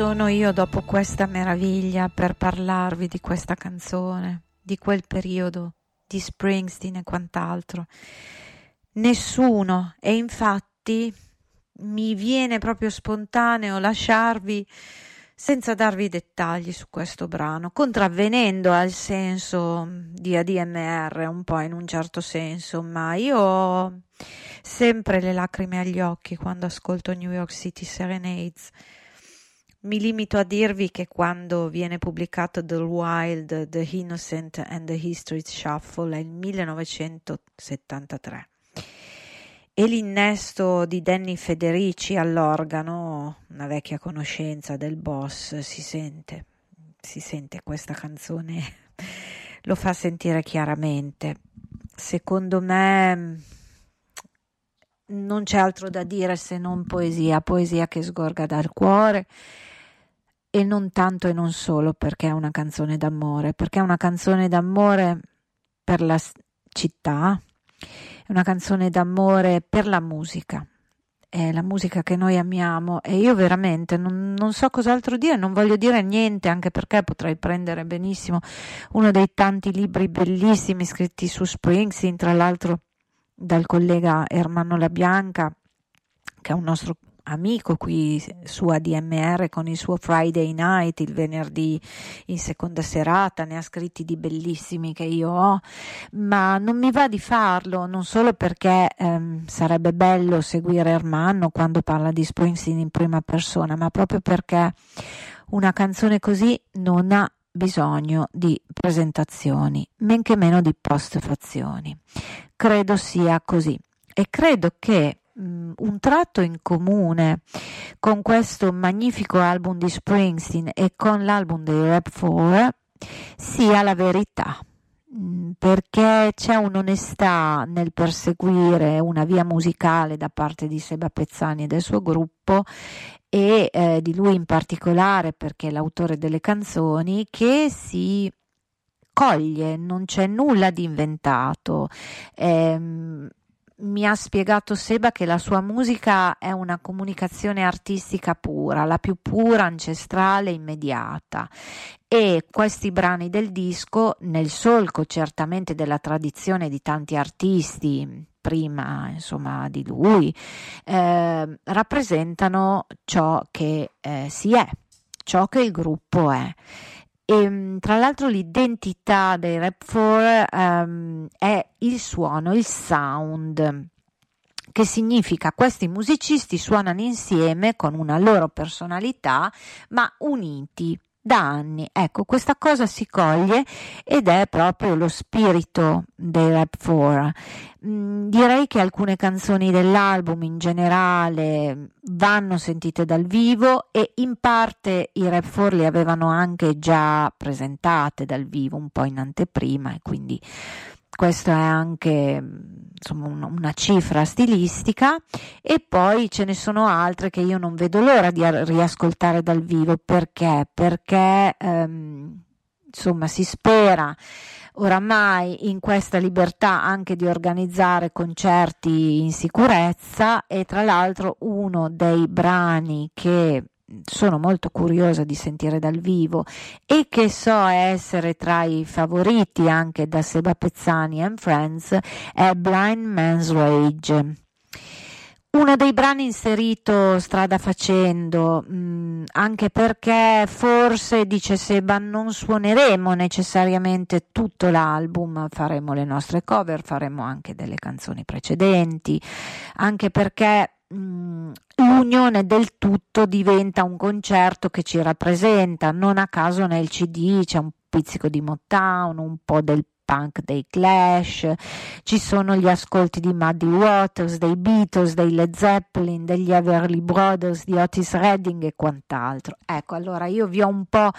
Sono io dopo questa meraviglia per parlarvi di questa canzone, di quel periodo, di Springsteen e quant'altro? Nessuno. E infatti mi viene proprio spontaneo lasciarvi senza darvi dettagli su questo brano, contravvenendo al senso di ADMR un po' in un certo senso, ma io ho sempre le lacrime agli occhi quando ascolto New York City Serenades mi limito a dirvi che quando viene pubblicato The Wild, The Innocent and the History Shuffle è il 1973 e l'innesto di Danny Federici all'organo, una vecchia conoscenza del boss, si sente, si sente questa canzone, lo fa sentire chiaramente. Secondo me non c'è altro da dire se non poesia, poesia che sgorga dal cuore e non tanto e non solo perché è una canzone d'amore, perché è una canzone d'amore per la città, è una canzone d'amore per la musica, è la musica che noi amiamo e io veramente non, non, so cos'altro dire, non voglio dire niente anche perché potrei prendere benissimo uno dei tanti libri bellissimi scritti su Springsteen, tra l'altro dal collega Ermanno La Bianca, che è un nostro amico qui su ADMR con il suo Friday Night, il venerdì in seconda serata, ne ha scritti di bellissimi che io ho, ma non mi va di farlo, non solo perché ehm, sarebbe bello seguire Ermanno quando parla di Springsteen in prima persona, ma proprio perché una canzone così non ha bisogno di presentazioni, men che meno di postfazioni. Credo sia così e credo che un tratto in comune con questo magnifico album di Springsteen e con l'album dei Rap 4 sia la verità mm, perché c'è un'onestà nel perseguire una via musicale da parte di Seba Pezzani e del suo gruppo e eh, di lui in particolare perché è l'autore delle canzoni che si coglie, non c'è nulla di inventato. Eh, mi ha spiegato Seba che la sua musica è una comunicazione artistica pura, la più pura, ancestrale, immediata. E questi brani del disco, nel solco certamente della tradizione di tanti artisti, prima insomma di lui, eh, rappresentano ciò che eh, si è, ciò che il gruppo è. E, ehm, tra l'altro l'identità dei Rap 4 um, è il suono, il sound. Che significa questi musicisti suonano insieme con una loro personalità ma uniti da anni. Ecco, questa cosa si coglie ed è proprio lo spirito dei Rap 4. Mm, direi che alcune canzoni dell'album in generale vanno sentite dal vivo e in parte i Rap 4 le avevano anche già presentate dal vivo, un po' in anteprima e quindi questa è anche insomma, una cifra stilistica. E poi ce ne sono altre che io non vedo l'ora di riascoltare dal vivo. Perché? Perché ehm, insomma si spera oramai in questa libertà anche di organizzare concerti in sicurezza. E tra l'altro uno dei brani che sono molto curiosa di sentire dal vivo e che so essere tra i favoriti anche da Seba Pezzani and Friends è Blind Man's Rage. Uno dei brani inserito strada facendo, mh, mm, anche perché forse, dice Seba, non suoneremo necessariamente tutto l'album, faremo le nostre cover, faremo anche delle canzoni precedenti, anche perché l'unione del tutto diventa un concerto che ci rappresenta. Non a caso nel CD c'è un pizzico di Motown, un po' del punk dei Clash, ci sono gli ascolti di Muddy Waters, dei Beatles, dei Led Zeppelin, degli Everly Brothers, di Otis Redding e quant'altro. Ecco, allora io vi ho un po'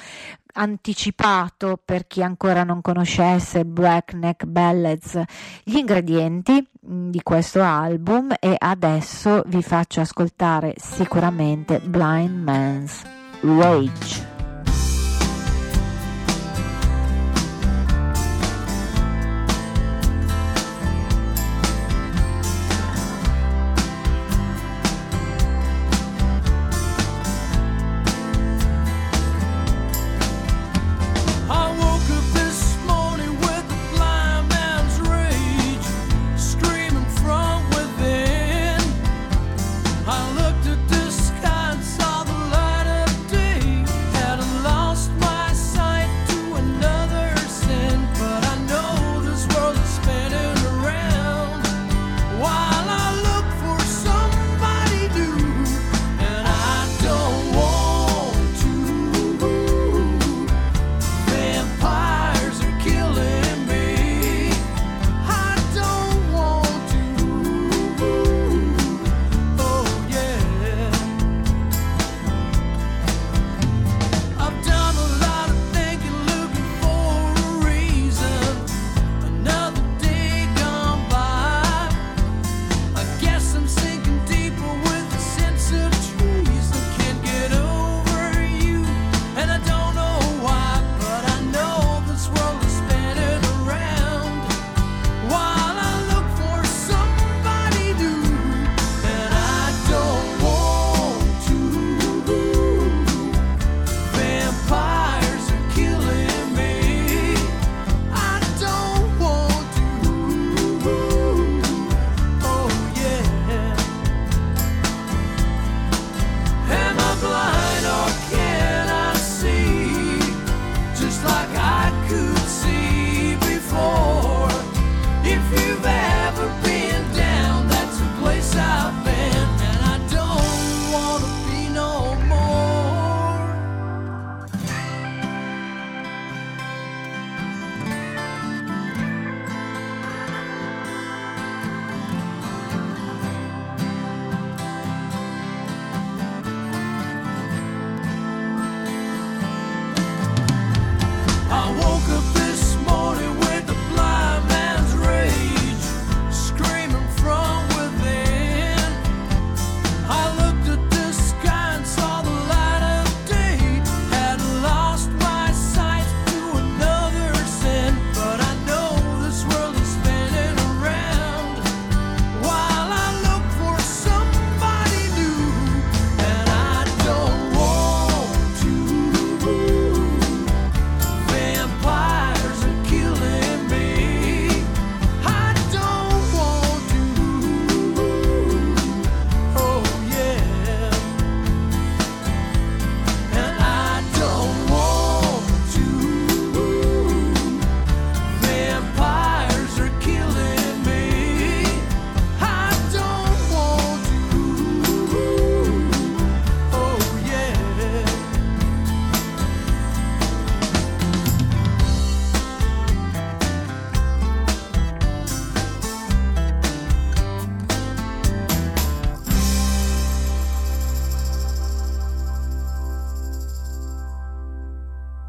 anticipato per chi ancora non conoscesse Black Neck Ballads gli ingredienti mm, di questo album e adesso vi faccio ascoltare sicuramente Blind Man's Rage.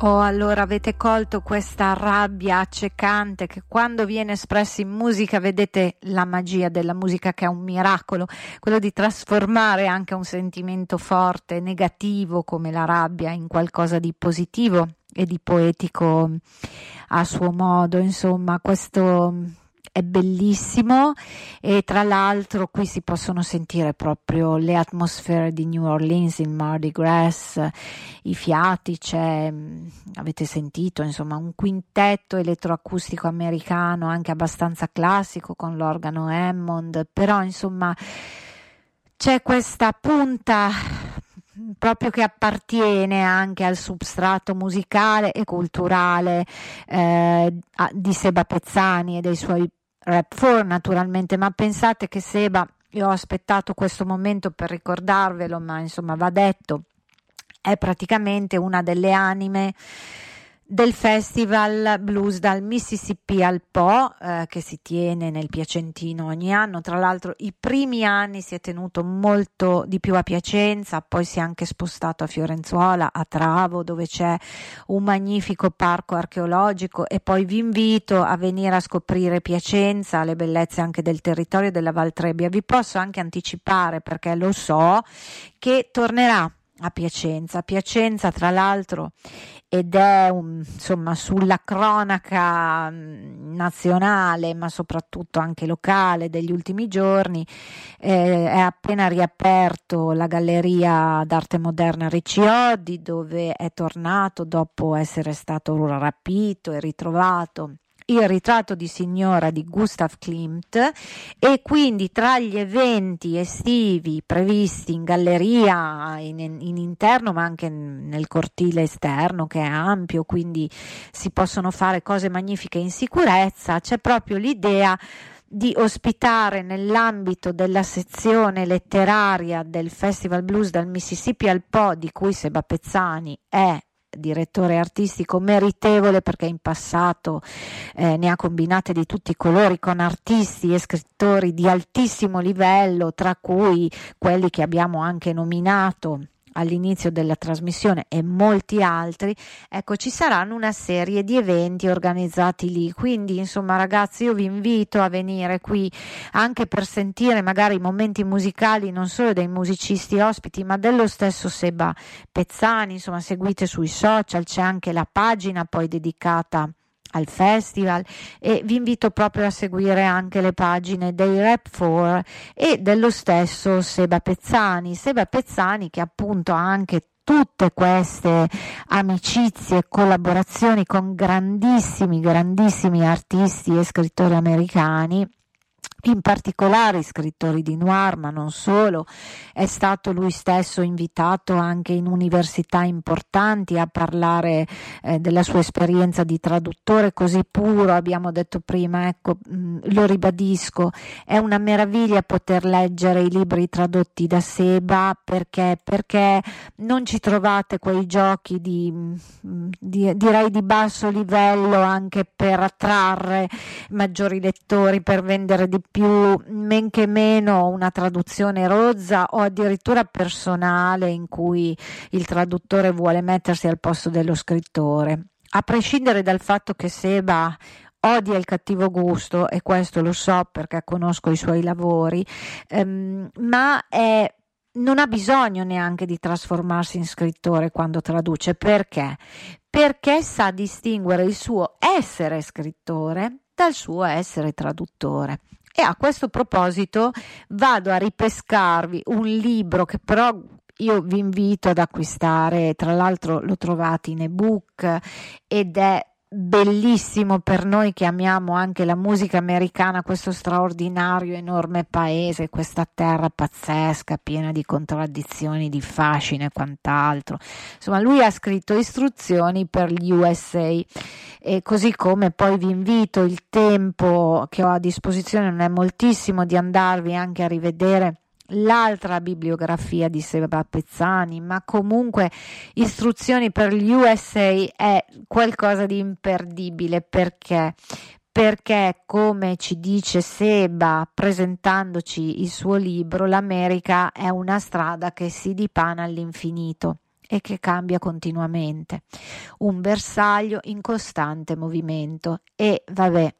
Oh, allora avete colto questa rabbia accecante che quando viene espressa in musica, vedete la magia della musica che è un miracolo, quello di trasformare anche un sentimento forte, negativo come la rabbia in qualcosa di positivo e di poetico a suo modo, insomma, questo è bellissimo e tra l'altro qui si possono sentire proprio le atmosfere di New Orleans, il Mardi Gras, i fiati, c'è, mm, avete sentito, insomma, un quintetto elettroacustico americano anche abbastanza classico con l'organo Hammond, però insomma c'è questa punta proprio che appartiene anche al substrato musicale e culturale eh, di Seba Pezzani e dei suoi Rap 4 naturalmente, ma pensate che Seba, io ho aspettato questo momento per ricordarvelo, ma insomma va detto, è praticamente una delle anime del Festival Blues dal Mississippi al Po eh, che si tiene nel Piacentino ogni anno. Tra l'altro i primi anni si è tenuto molto di più a Piacenza, poi si è anche spostato a Fiorenzuola, a Travo dove c'è un magnifico parco archeologico e poi vi invito a venire a scoprire Piacenza, le bellezze anche del territorio della Val Trebbia. Vi posso anche anticipare perché lo so che tornerà a Piacenza. Piacenza, tra l'altro, ed è un, insomma sulla cronaca mm, nazionale, ma soprattutto anche locale degli ultimi giorni. Eh, è appena riaperto la Galleria d'Arte Moderna Ricciodi, dove è tornato dopo essere stato rapito e ritrovato il ritratto di signora di Gustav Klimt e quindi tra gli eventi estivi previsti in galleria in, in, interno ma anche nel cortile esterno che è ampio quindi si possono fare cose magnifiche in sicurezza c'è proprio l'idea di ospitare nell'ambito della sezione letteraria del Festival Blues dal Mississippi al Po di cui Seba Pezzani è direttore artistico meritevole perché in passato eh, ne ha combinate di tutti i colori con artisti e scrittori di altissimo livello, tra cui quelli che abbiamo anche nominato all'inizio della trasmissione e molti altri, ecco ci saranno una serie di eventi organizzati lì. Quindi, insomma, ragazzi, io vi invito a venire qui anche per sentire magari i momenti musicali non solo dei musicisti ospiti, ma dello stesso Seba Pezzani, insomma, seguite sui social, c'è anche la pagina poi dedicata al festival e vi invito proprio a seguire anche le pagine dei Rap 4 e dello stesso Seba Pezzani, Seba Pezzani che appunto ha anche tutte queste amicizie e collaborazioni con grandissimi, grandissimi artisti e scrittori americani in particolare scrittori di noir, ma non solo. È stato lui stesso invitato anche in università importanti a parlare eh, della sua esperienza di traduttore così puro, abbiamo detto prima, ecco, mh, mm, lo ribadisco, è una meraviglia poter leggere i libri tradotti da Seba perché, perché non ci trovate quei giochi di, mm, di, direi di basso livello anche per attrarre maggiori lettori, per vendere di più, men che meno una traduzione rozza o addirittura personale in cui il traduttore vuole mettersi al posto dello scrittore. A prescindere dal fatto che Seba odia il cattivo gusto, e questo lo so perché conosco i suoi lavori, ehm, ma è non ha bisogno neanche di trasformarsi in scrittore quando traduce. Perché? Perché sa distinguere il suo essere scrittore dal suo essere traduttore. E a questo proposito vado a ripescarvi un libro che però io vi invito ad acquistare, tra l'altro lo trovate in ebook ed è bellissimo per noi che amiamo anche la musica americana, questo straordinario, enorme paese, questa terra pazzesca, piena di contraddizioni, di fascino e quant'altro. Insomma, lui ha scritto istruzioni per gli USA e così come poi vi invito il tempo che ho a disposizione non è moltissimo di andarvi anche a rivedere l'altra bibliografia di Seba Pezzani, ma comunque istruzioni per gli USA è qualcosa di imperdibile. Perché? Perché come ci dice Seba presentandoci il suo libro, l'America è una strada che si dipana all'infinito e che cambia continuamente, un bersaglio in costante movimento. E vabbè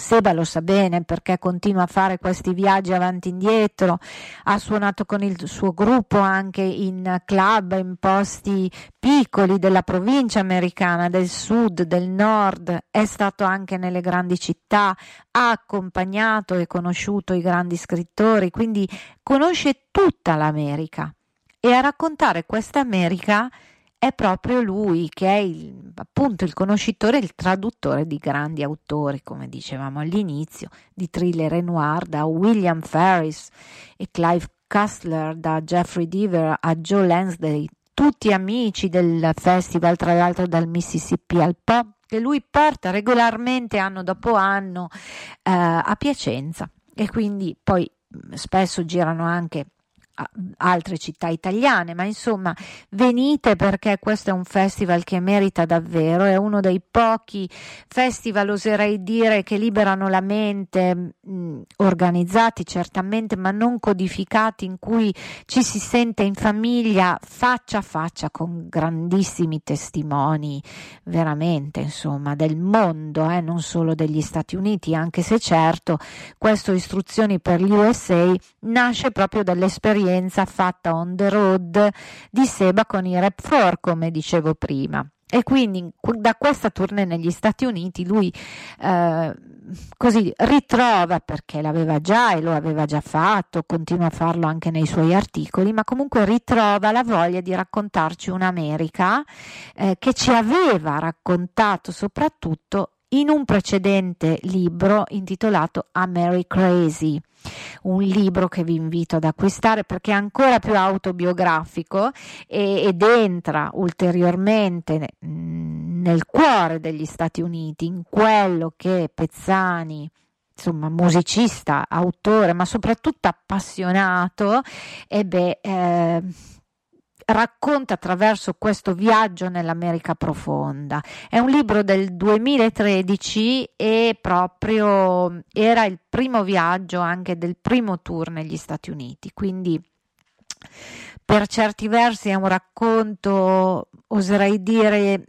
Seba lo sa bene perché continua a fare questi viaggi avanti e indietro, ha suonato con il suo gruppo anche in club, in posti piccoli della provincia americana, del sud, del nord, è stato anche nelle grandi città, ha accompagnato e conosciuto i grandi scrittori, quindi conosce tutta l'America. E a raccontare questa America è proprio lui che è il, appunto il conoscitore, il traduttore di grandi autori, come dicevamo all'inizio, di thriller e noir da William Ferris e Clive Cussler, da Jeffrey Deaver a Joe Lansday, tutti amici del festival, tra l'altro dal Mississippi al Pop, che lui porta regolarmente anno dopo anno eh, a Piacenza. E quindi poi spesso girano anche altre città italiane, ma insomma venite perché questo è un festival che merita davvero, è uno dei pochi festival, oserei dire, che liberano la mente, mh, organizzati certamente, ma non codificati, in cui ci si sente in famiglia faccia a faccia con grandissimi testimoni, veramente, insomma, del mondo, eh, non solo degli Stati Uniti, anche se certo questo Istruzioni per gli USA nasce proprio dall'esperienza esperienza fatta on the road di Seba con i Rap 4, come dicevo prima. E quindi da questa tournée negli Stati Uniti lui eh, così ritrova, perché l'aveva già e lo aveva già fatto, continua a farlo anche nei suoi articoli, ma comunque ritrova la voglia di raccontarci un'America eh, che ci aveva raccontato soprattutto in un precedente libro intitolato A Mary Crazy un libro che vi invito ad acquistare perché è ancora più autobiografico e, ed entra ulteriormente nel cuore degli Stati Uniti, in quello che Pezzani insomma musicista, autore, ma soprattutto appassionato, ebbe eh, racconta attraverso questo viaggio nell'America profonda. È un libro del 2013 e proprio era il primo viaggio anche del primo tour negli Stati Uniti, quindi per certi versi è un racconto, oserei dire,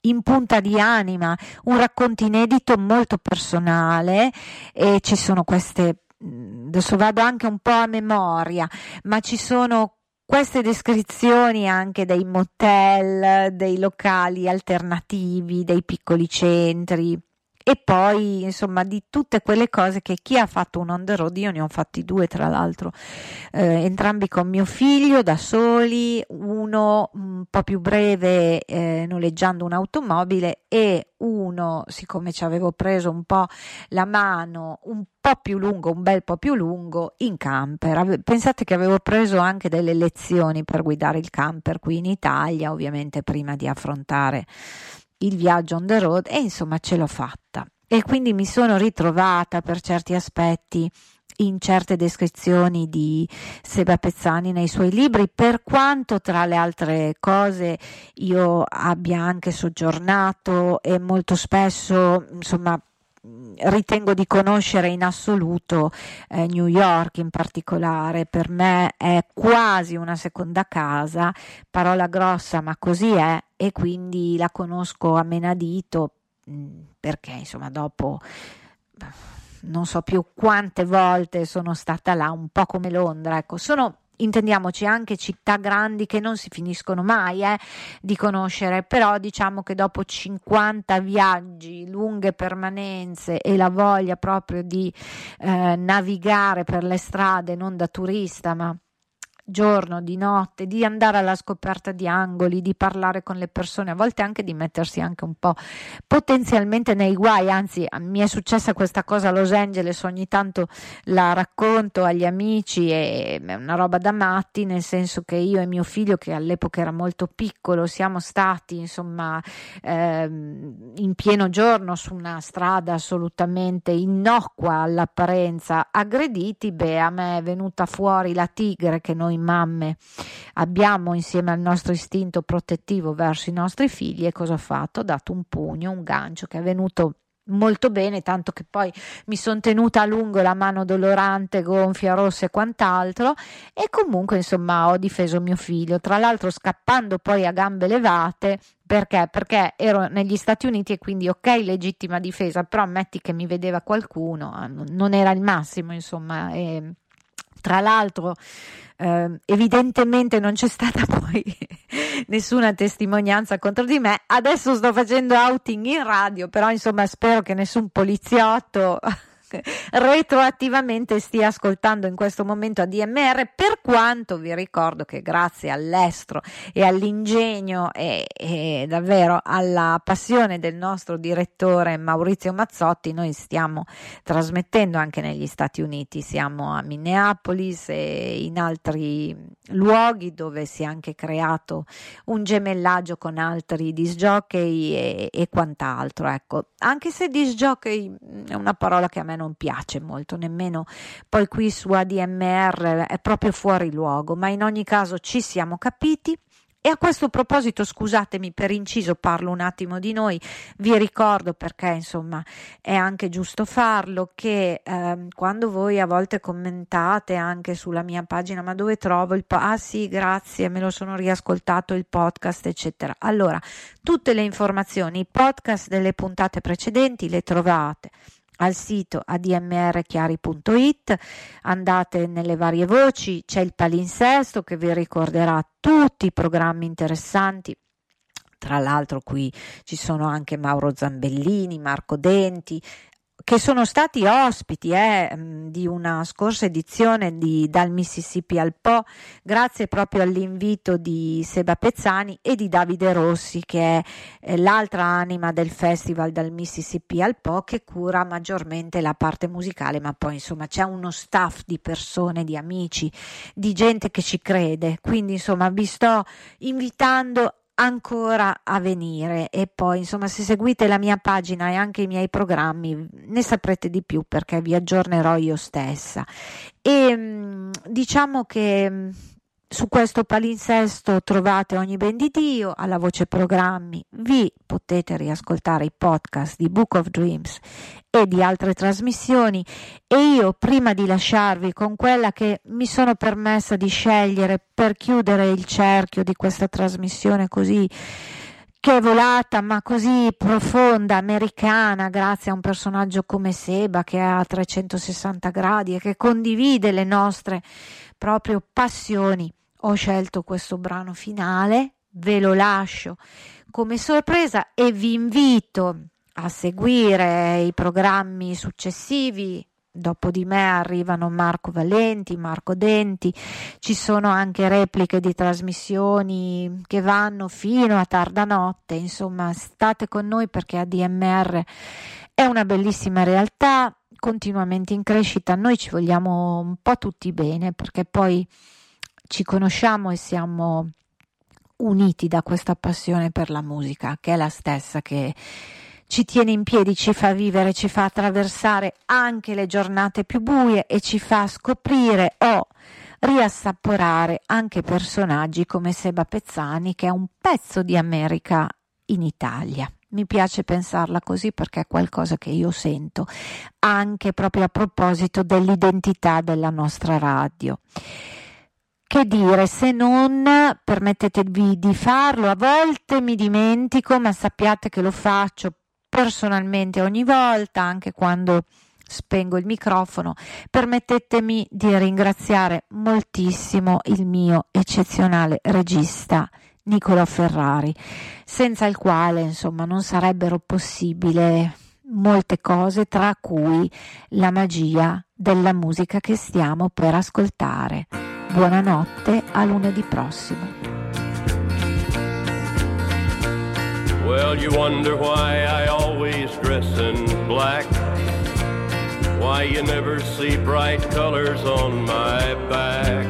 in punta di anima, un racconto inedito molto personale e ci sono queste adesso vado anche un po' a memoria, ma ci sono queste descrizioni anche dei motel, dei locali alternativi, dei piccoli centri, e poi insomma di tutte quelle cose che chi ha fatto un on the road, io ne ho fatti due tra l'altro, eh, entrambi con mio figlio da soli, uno un po' più breve eh, noleggiando un'automobile e uno, siccome ci avevo preso un po' la mano, un po' più lungo, un bel po' più lungo, in camper. Pensate che avevo preso anche delle lezioni per guidare il camper qui in Italia, ovviamente prima di affrontare il viaggio on the road e insomma ce l'ho fatta. E quindi mi sono ritrovata per certi aspetti in certe descrizioni di Seba Pezzani nei suoi libri, per quanto tra le altre cose io abbia anche soggiornato e molto spesso, insomma, ritengo di conoscere in assoluto eh, New York in particolare, per me è quasi una seconda casa, parola grossa ma così è e quindi la conosco a menadito mm, perché insomma dopo non so più quante volte sono stata là, un po' come Londra, ecco, sono intendiamoci anche città grandi che non si finiscono mai eh, di conoscere, però diciamo che dopo 50 viaggi, lunghe permanenze e la voglia proprio di eh, navigare per le strade non da turista ma giorno, di notte, di andare alla scoperta di angoli, di parlare con le persone, a volte anche di mettersi anche un po' potenzialmente nei guai, anzi mi è successa questa cosa a Los Angeles, ogni tanto la racconto agli amici e è una roba da matti, nel senso che io e mio figlio che all'epoca era molto piccolo, siamo stati insomma ehm, in pieno giorno su una strada assolutamente innocua all'apparenza, aggrediti, beh a me è venuta fuori la tigre che noi mamme abbiamo insieme al nostro istinto protettivo verso i nostri figli e cosa ho fatto? Ho dato un pugno, un gancio che è venuto molto bene, tanto che poi mi sono tenuta a lungo la mano dolorante, gonfia, rossa e quant'altro e comunque insomma ho difeso mio figlio, tra l'altro scappando poi a gambe levate perché? Perché ero negli Stati Uniti e quindi ok legittima difesa, però ammetti che mi vedeva qualcuno, ah, non era il massimo insomma e tra l'altro eh, evidentemente non c'è stata poi nessuna testimonianza contro di me. Adesso sto facendo outing in radio, però insomma spero che nessun poliziotto retroattivamente stia ascoltando in questo momento ADMR, per quanto vi ricordo che grazie all'estro e all'ingegno e, e davvero alla passione del nostro direttore Maurizio Mazzotti, noi stiamo trasmettendo anche negli Stati Uniti, siamo a Minneapolis e in altri luoghi dove si è anche creato un gemellaggio con altri disjockey e, e quant'altro. Ecco, anche se disjockey è una parola che a me non non piace molto nemmeno poi qui su ADMR è proprio fuori luogo, ma in ogni caso ci siamo capiti. E a questo proposito, scusatemi per inciso, parlo un attimo di noi, vi ricordo perché insomma è anche giusto farlo che eh, quando voi a volte commentate anche sulla mia pagina, ma dove trovo il podcast? Ah sì, grazie, me lo sono riascoltato il podcast, eccetera. Allora, tutte le informazioni, i podcast delle puntate precedenti le trovate al sito admrchiari.it, andate nelle varie voci, c'è il palinsesto che vi ricorderà tutti i programmi interessanti. Tra l'altro qui ci sono anche Mauro Zambellini, Marco Denti, che sono stati ospiti eh, di una scorsa edizione di Dal Mississippi al Po, grazie proprio all'invito di Seba Pezzani e di Davide Rossi, che è eh, l'altra anima del festival Dal Mississippi al Po, che cura maggiormente la parte musicale, ma poi insomma c'è uno staff di persone, di amici, di gente che ci crede. Quindi insomma vi sto invitando ancora a venire. E poi insomma se seguite la mia pagina e anche i miei programmi ne saprete di più perché vi aggiornerò io stessa. E mm, diciamo che su questo palinsesto trovate ogni ben di Dio, alla voce programmi. Vi potete riascoltare i podcast di Book of Dreams e di altre trasmissioni. E io prima di lasciarvi con quella che mi sono permessa di scegliere per chiudere il cerchio di questa trasmissione così che è volata ma così profonda, americana, grazie a un personaggio come Seba che ha 360 gradi e che condivide le nostre proprio passioni ho scelto questo brano finale, ve lo lascio come sorpresa e vi invito a seguire i programmi successivi. Dopo di me arrivano Marco Valenti, Marco Denti, ci sono anche repliche di trasmissioni che vanno fino a tarda notte, insomma state con noi perché ADMR è una bellissima realtà, continuamente in crescita, noi ci vogliamo un po' tutti bene perché poi ci conosciamo e siamo uniti da questa passione per la musica che è la stessa che ci tiene in piedi, ci fa vivere, ci fa attraversare anche le giornate più buie e ci fa scoprire o riassaporare anche personaggi come Seba Pezzani che è un pezzo di America in Italia. Mi piace pensarla così perché è qualcosa che io sento anche proprio a proposito dell'identità della nostra radio. Che dire, se non permettetevi di farlo, a volte mi dimentico, ma sappiate che lo faccio personalmente ogni volta, anche quando spengo il microfono, permettetemi di ringraziare moltissimo il mio eccezionale regista Nicola Ferrari, senza il quale insomma non sarebbero possibili molte cose, tra cui la magia della musica che stiamo per ascoltare. Buonanotte, a lunedì prossimo. Well, you wonder why I always dress in black. Why you never see bright colors on my back.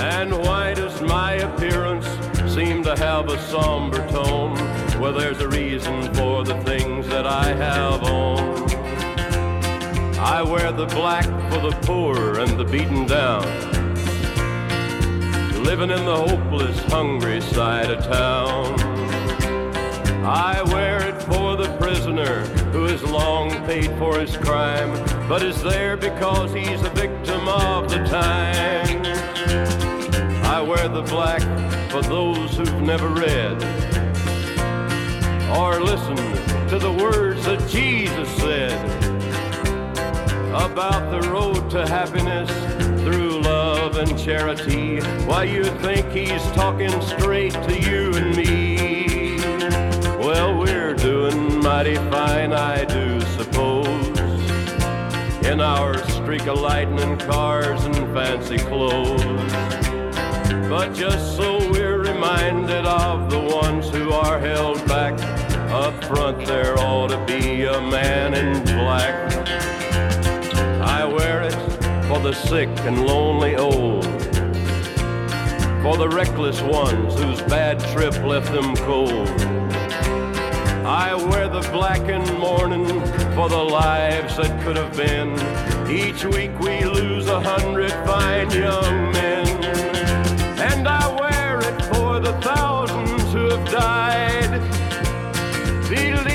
And why does my appearance seem to have a somber tone? Well, there's a reason for the things that I have on. I wear the black for the poor and the beaten down. Living in the hopeless, hungry side of town. I wear it for the prisoner who has long paid for his crime, but is there because he's a victim of the time. I wear the black for those who've never read or listened to the words that Jesus said about the road to happiness love and charity. Why you think he's talking straight to you and me? Well, we're doing mighty fine, I do suppose. In our streak of lightning cars and fancy clothes. But just so we're reminded of the ones who are held back, up front there ought to be a man sick and lonely old. For the reckless ones whose bad trip left them cold I wear the black in mourning for the lives that could have been. Each week we lose a hundred fine young men. And I wear it for the thousands who have died, believing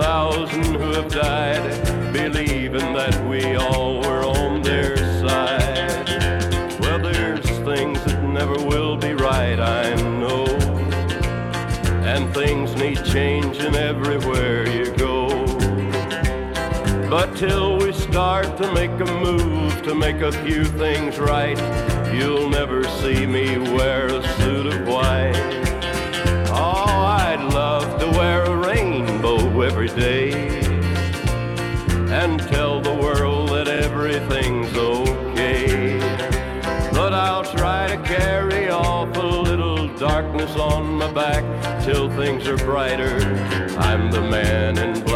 thousand who have died, believing that we all were on their side. Well, there's things that never will be right, I know. And things need changing everywhere you go. But till we start to make a move to make a few things right, you'll never see me wear a suit of white. Oh, I'd love to wear a every day and tell the world that everything's okay. But I'll try to carry off a little darkness on my back till things are brighter. I'm the man in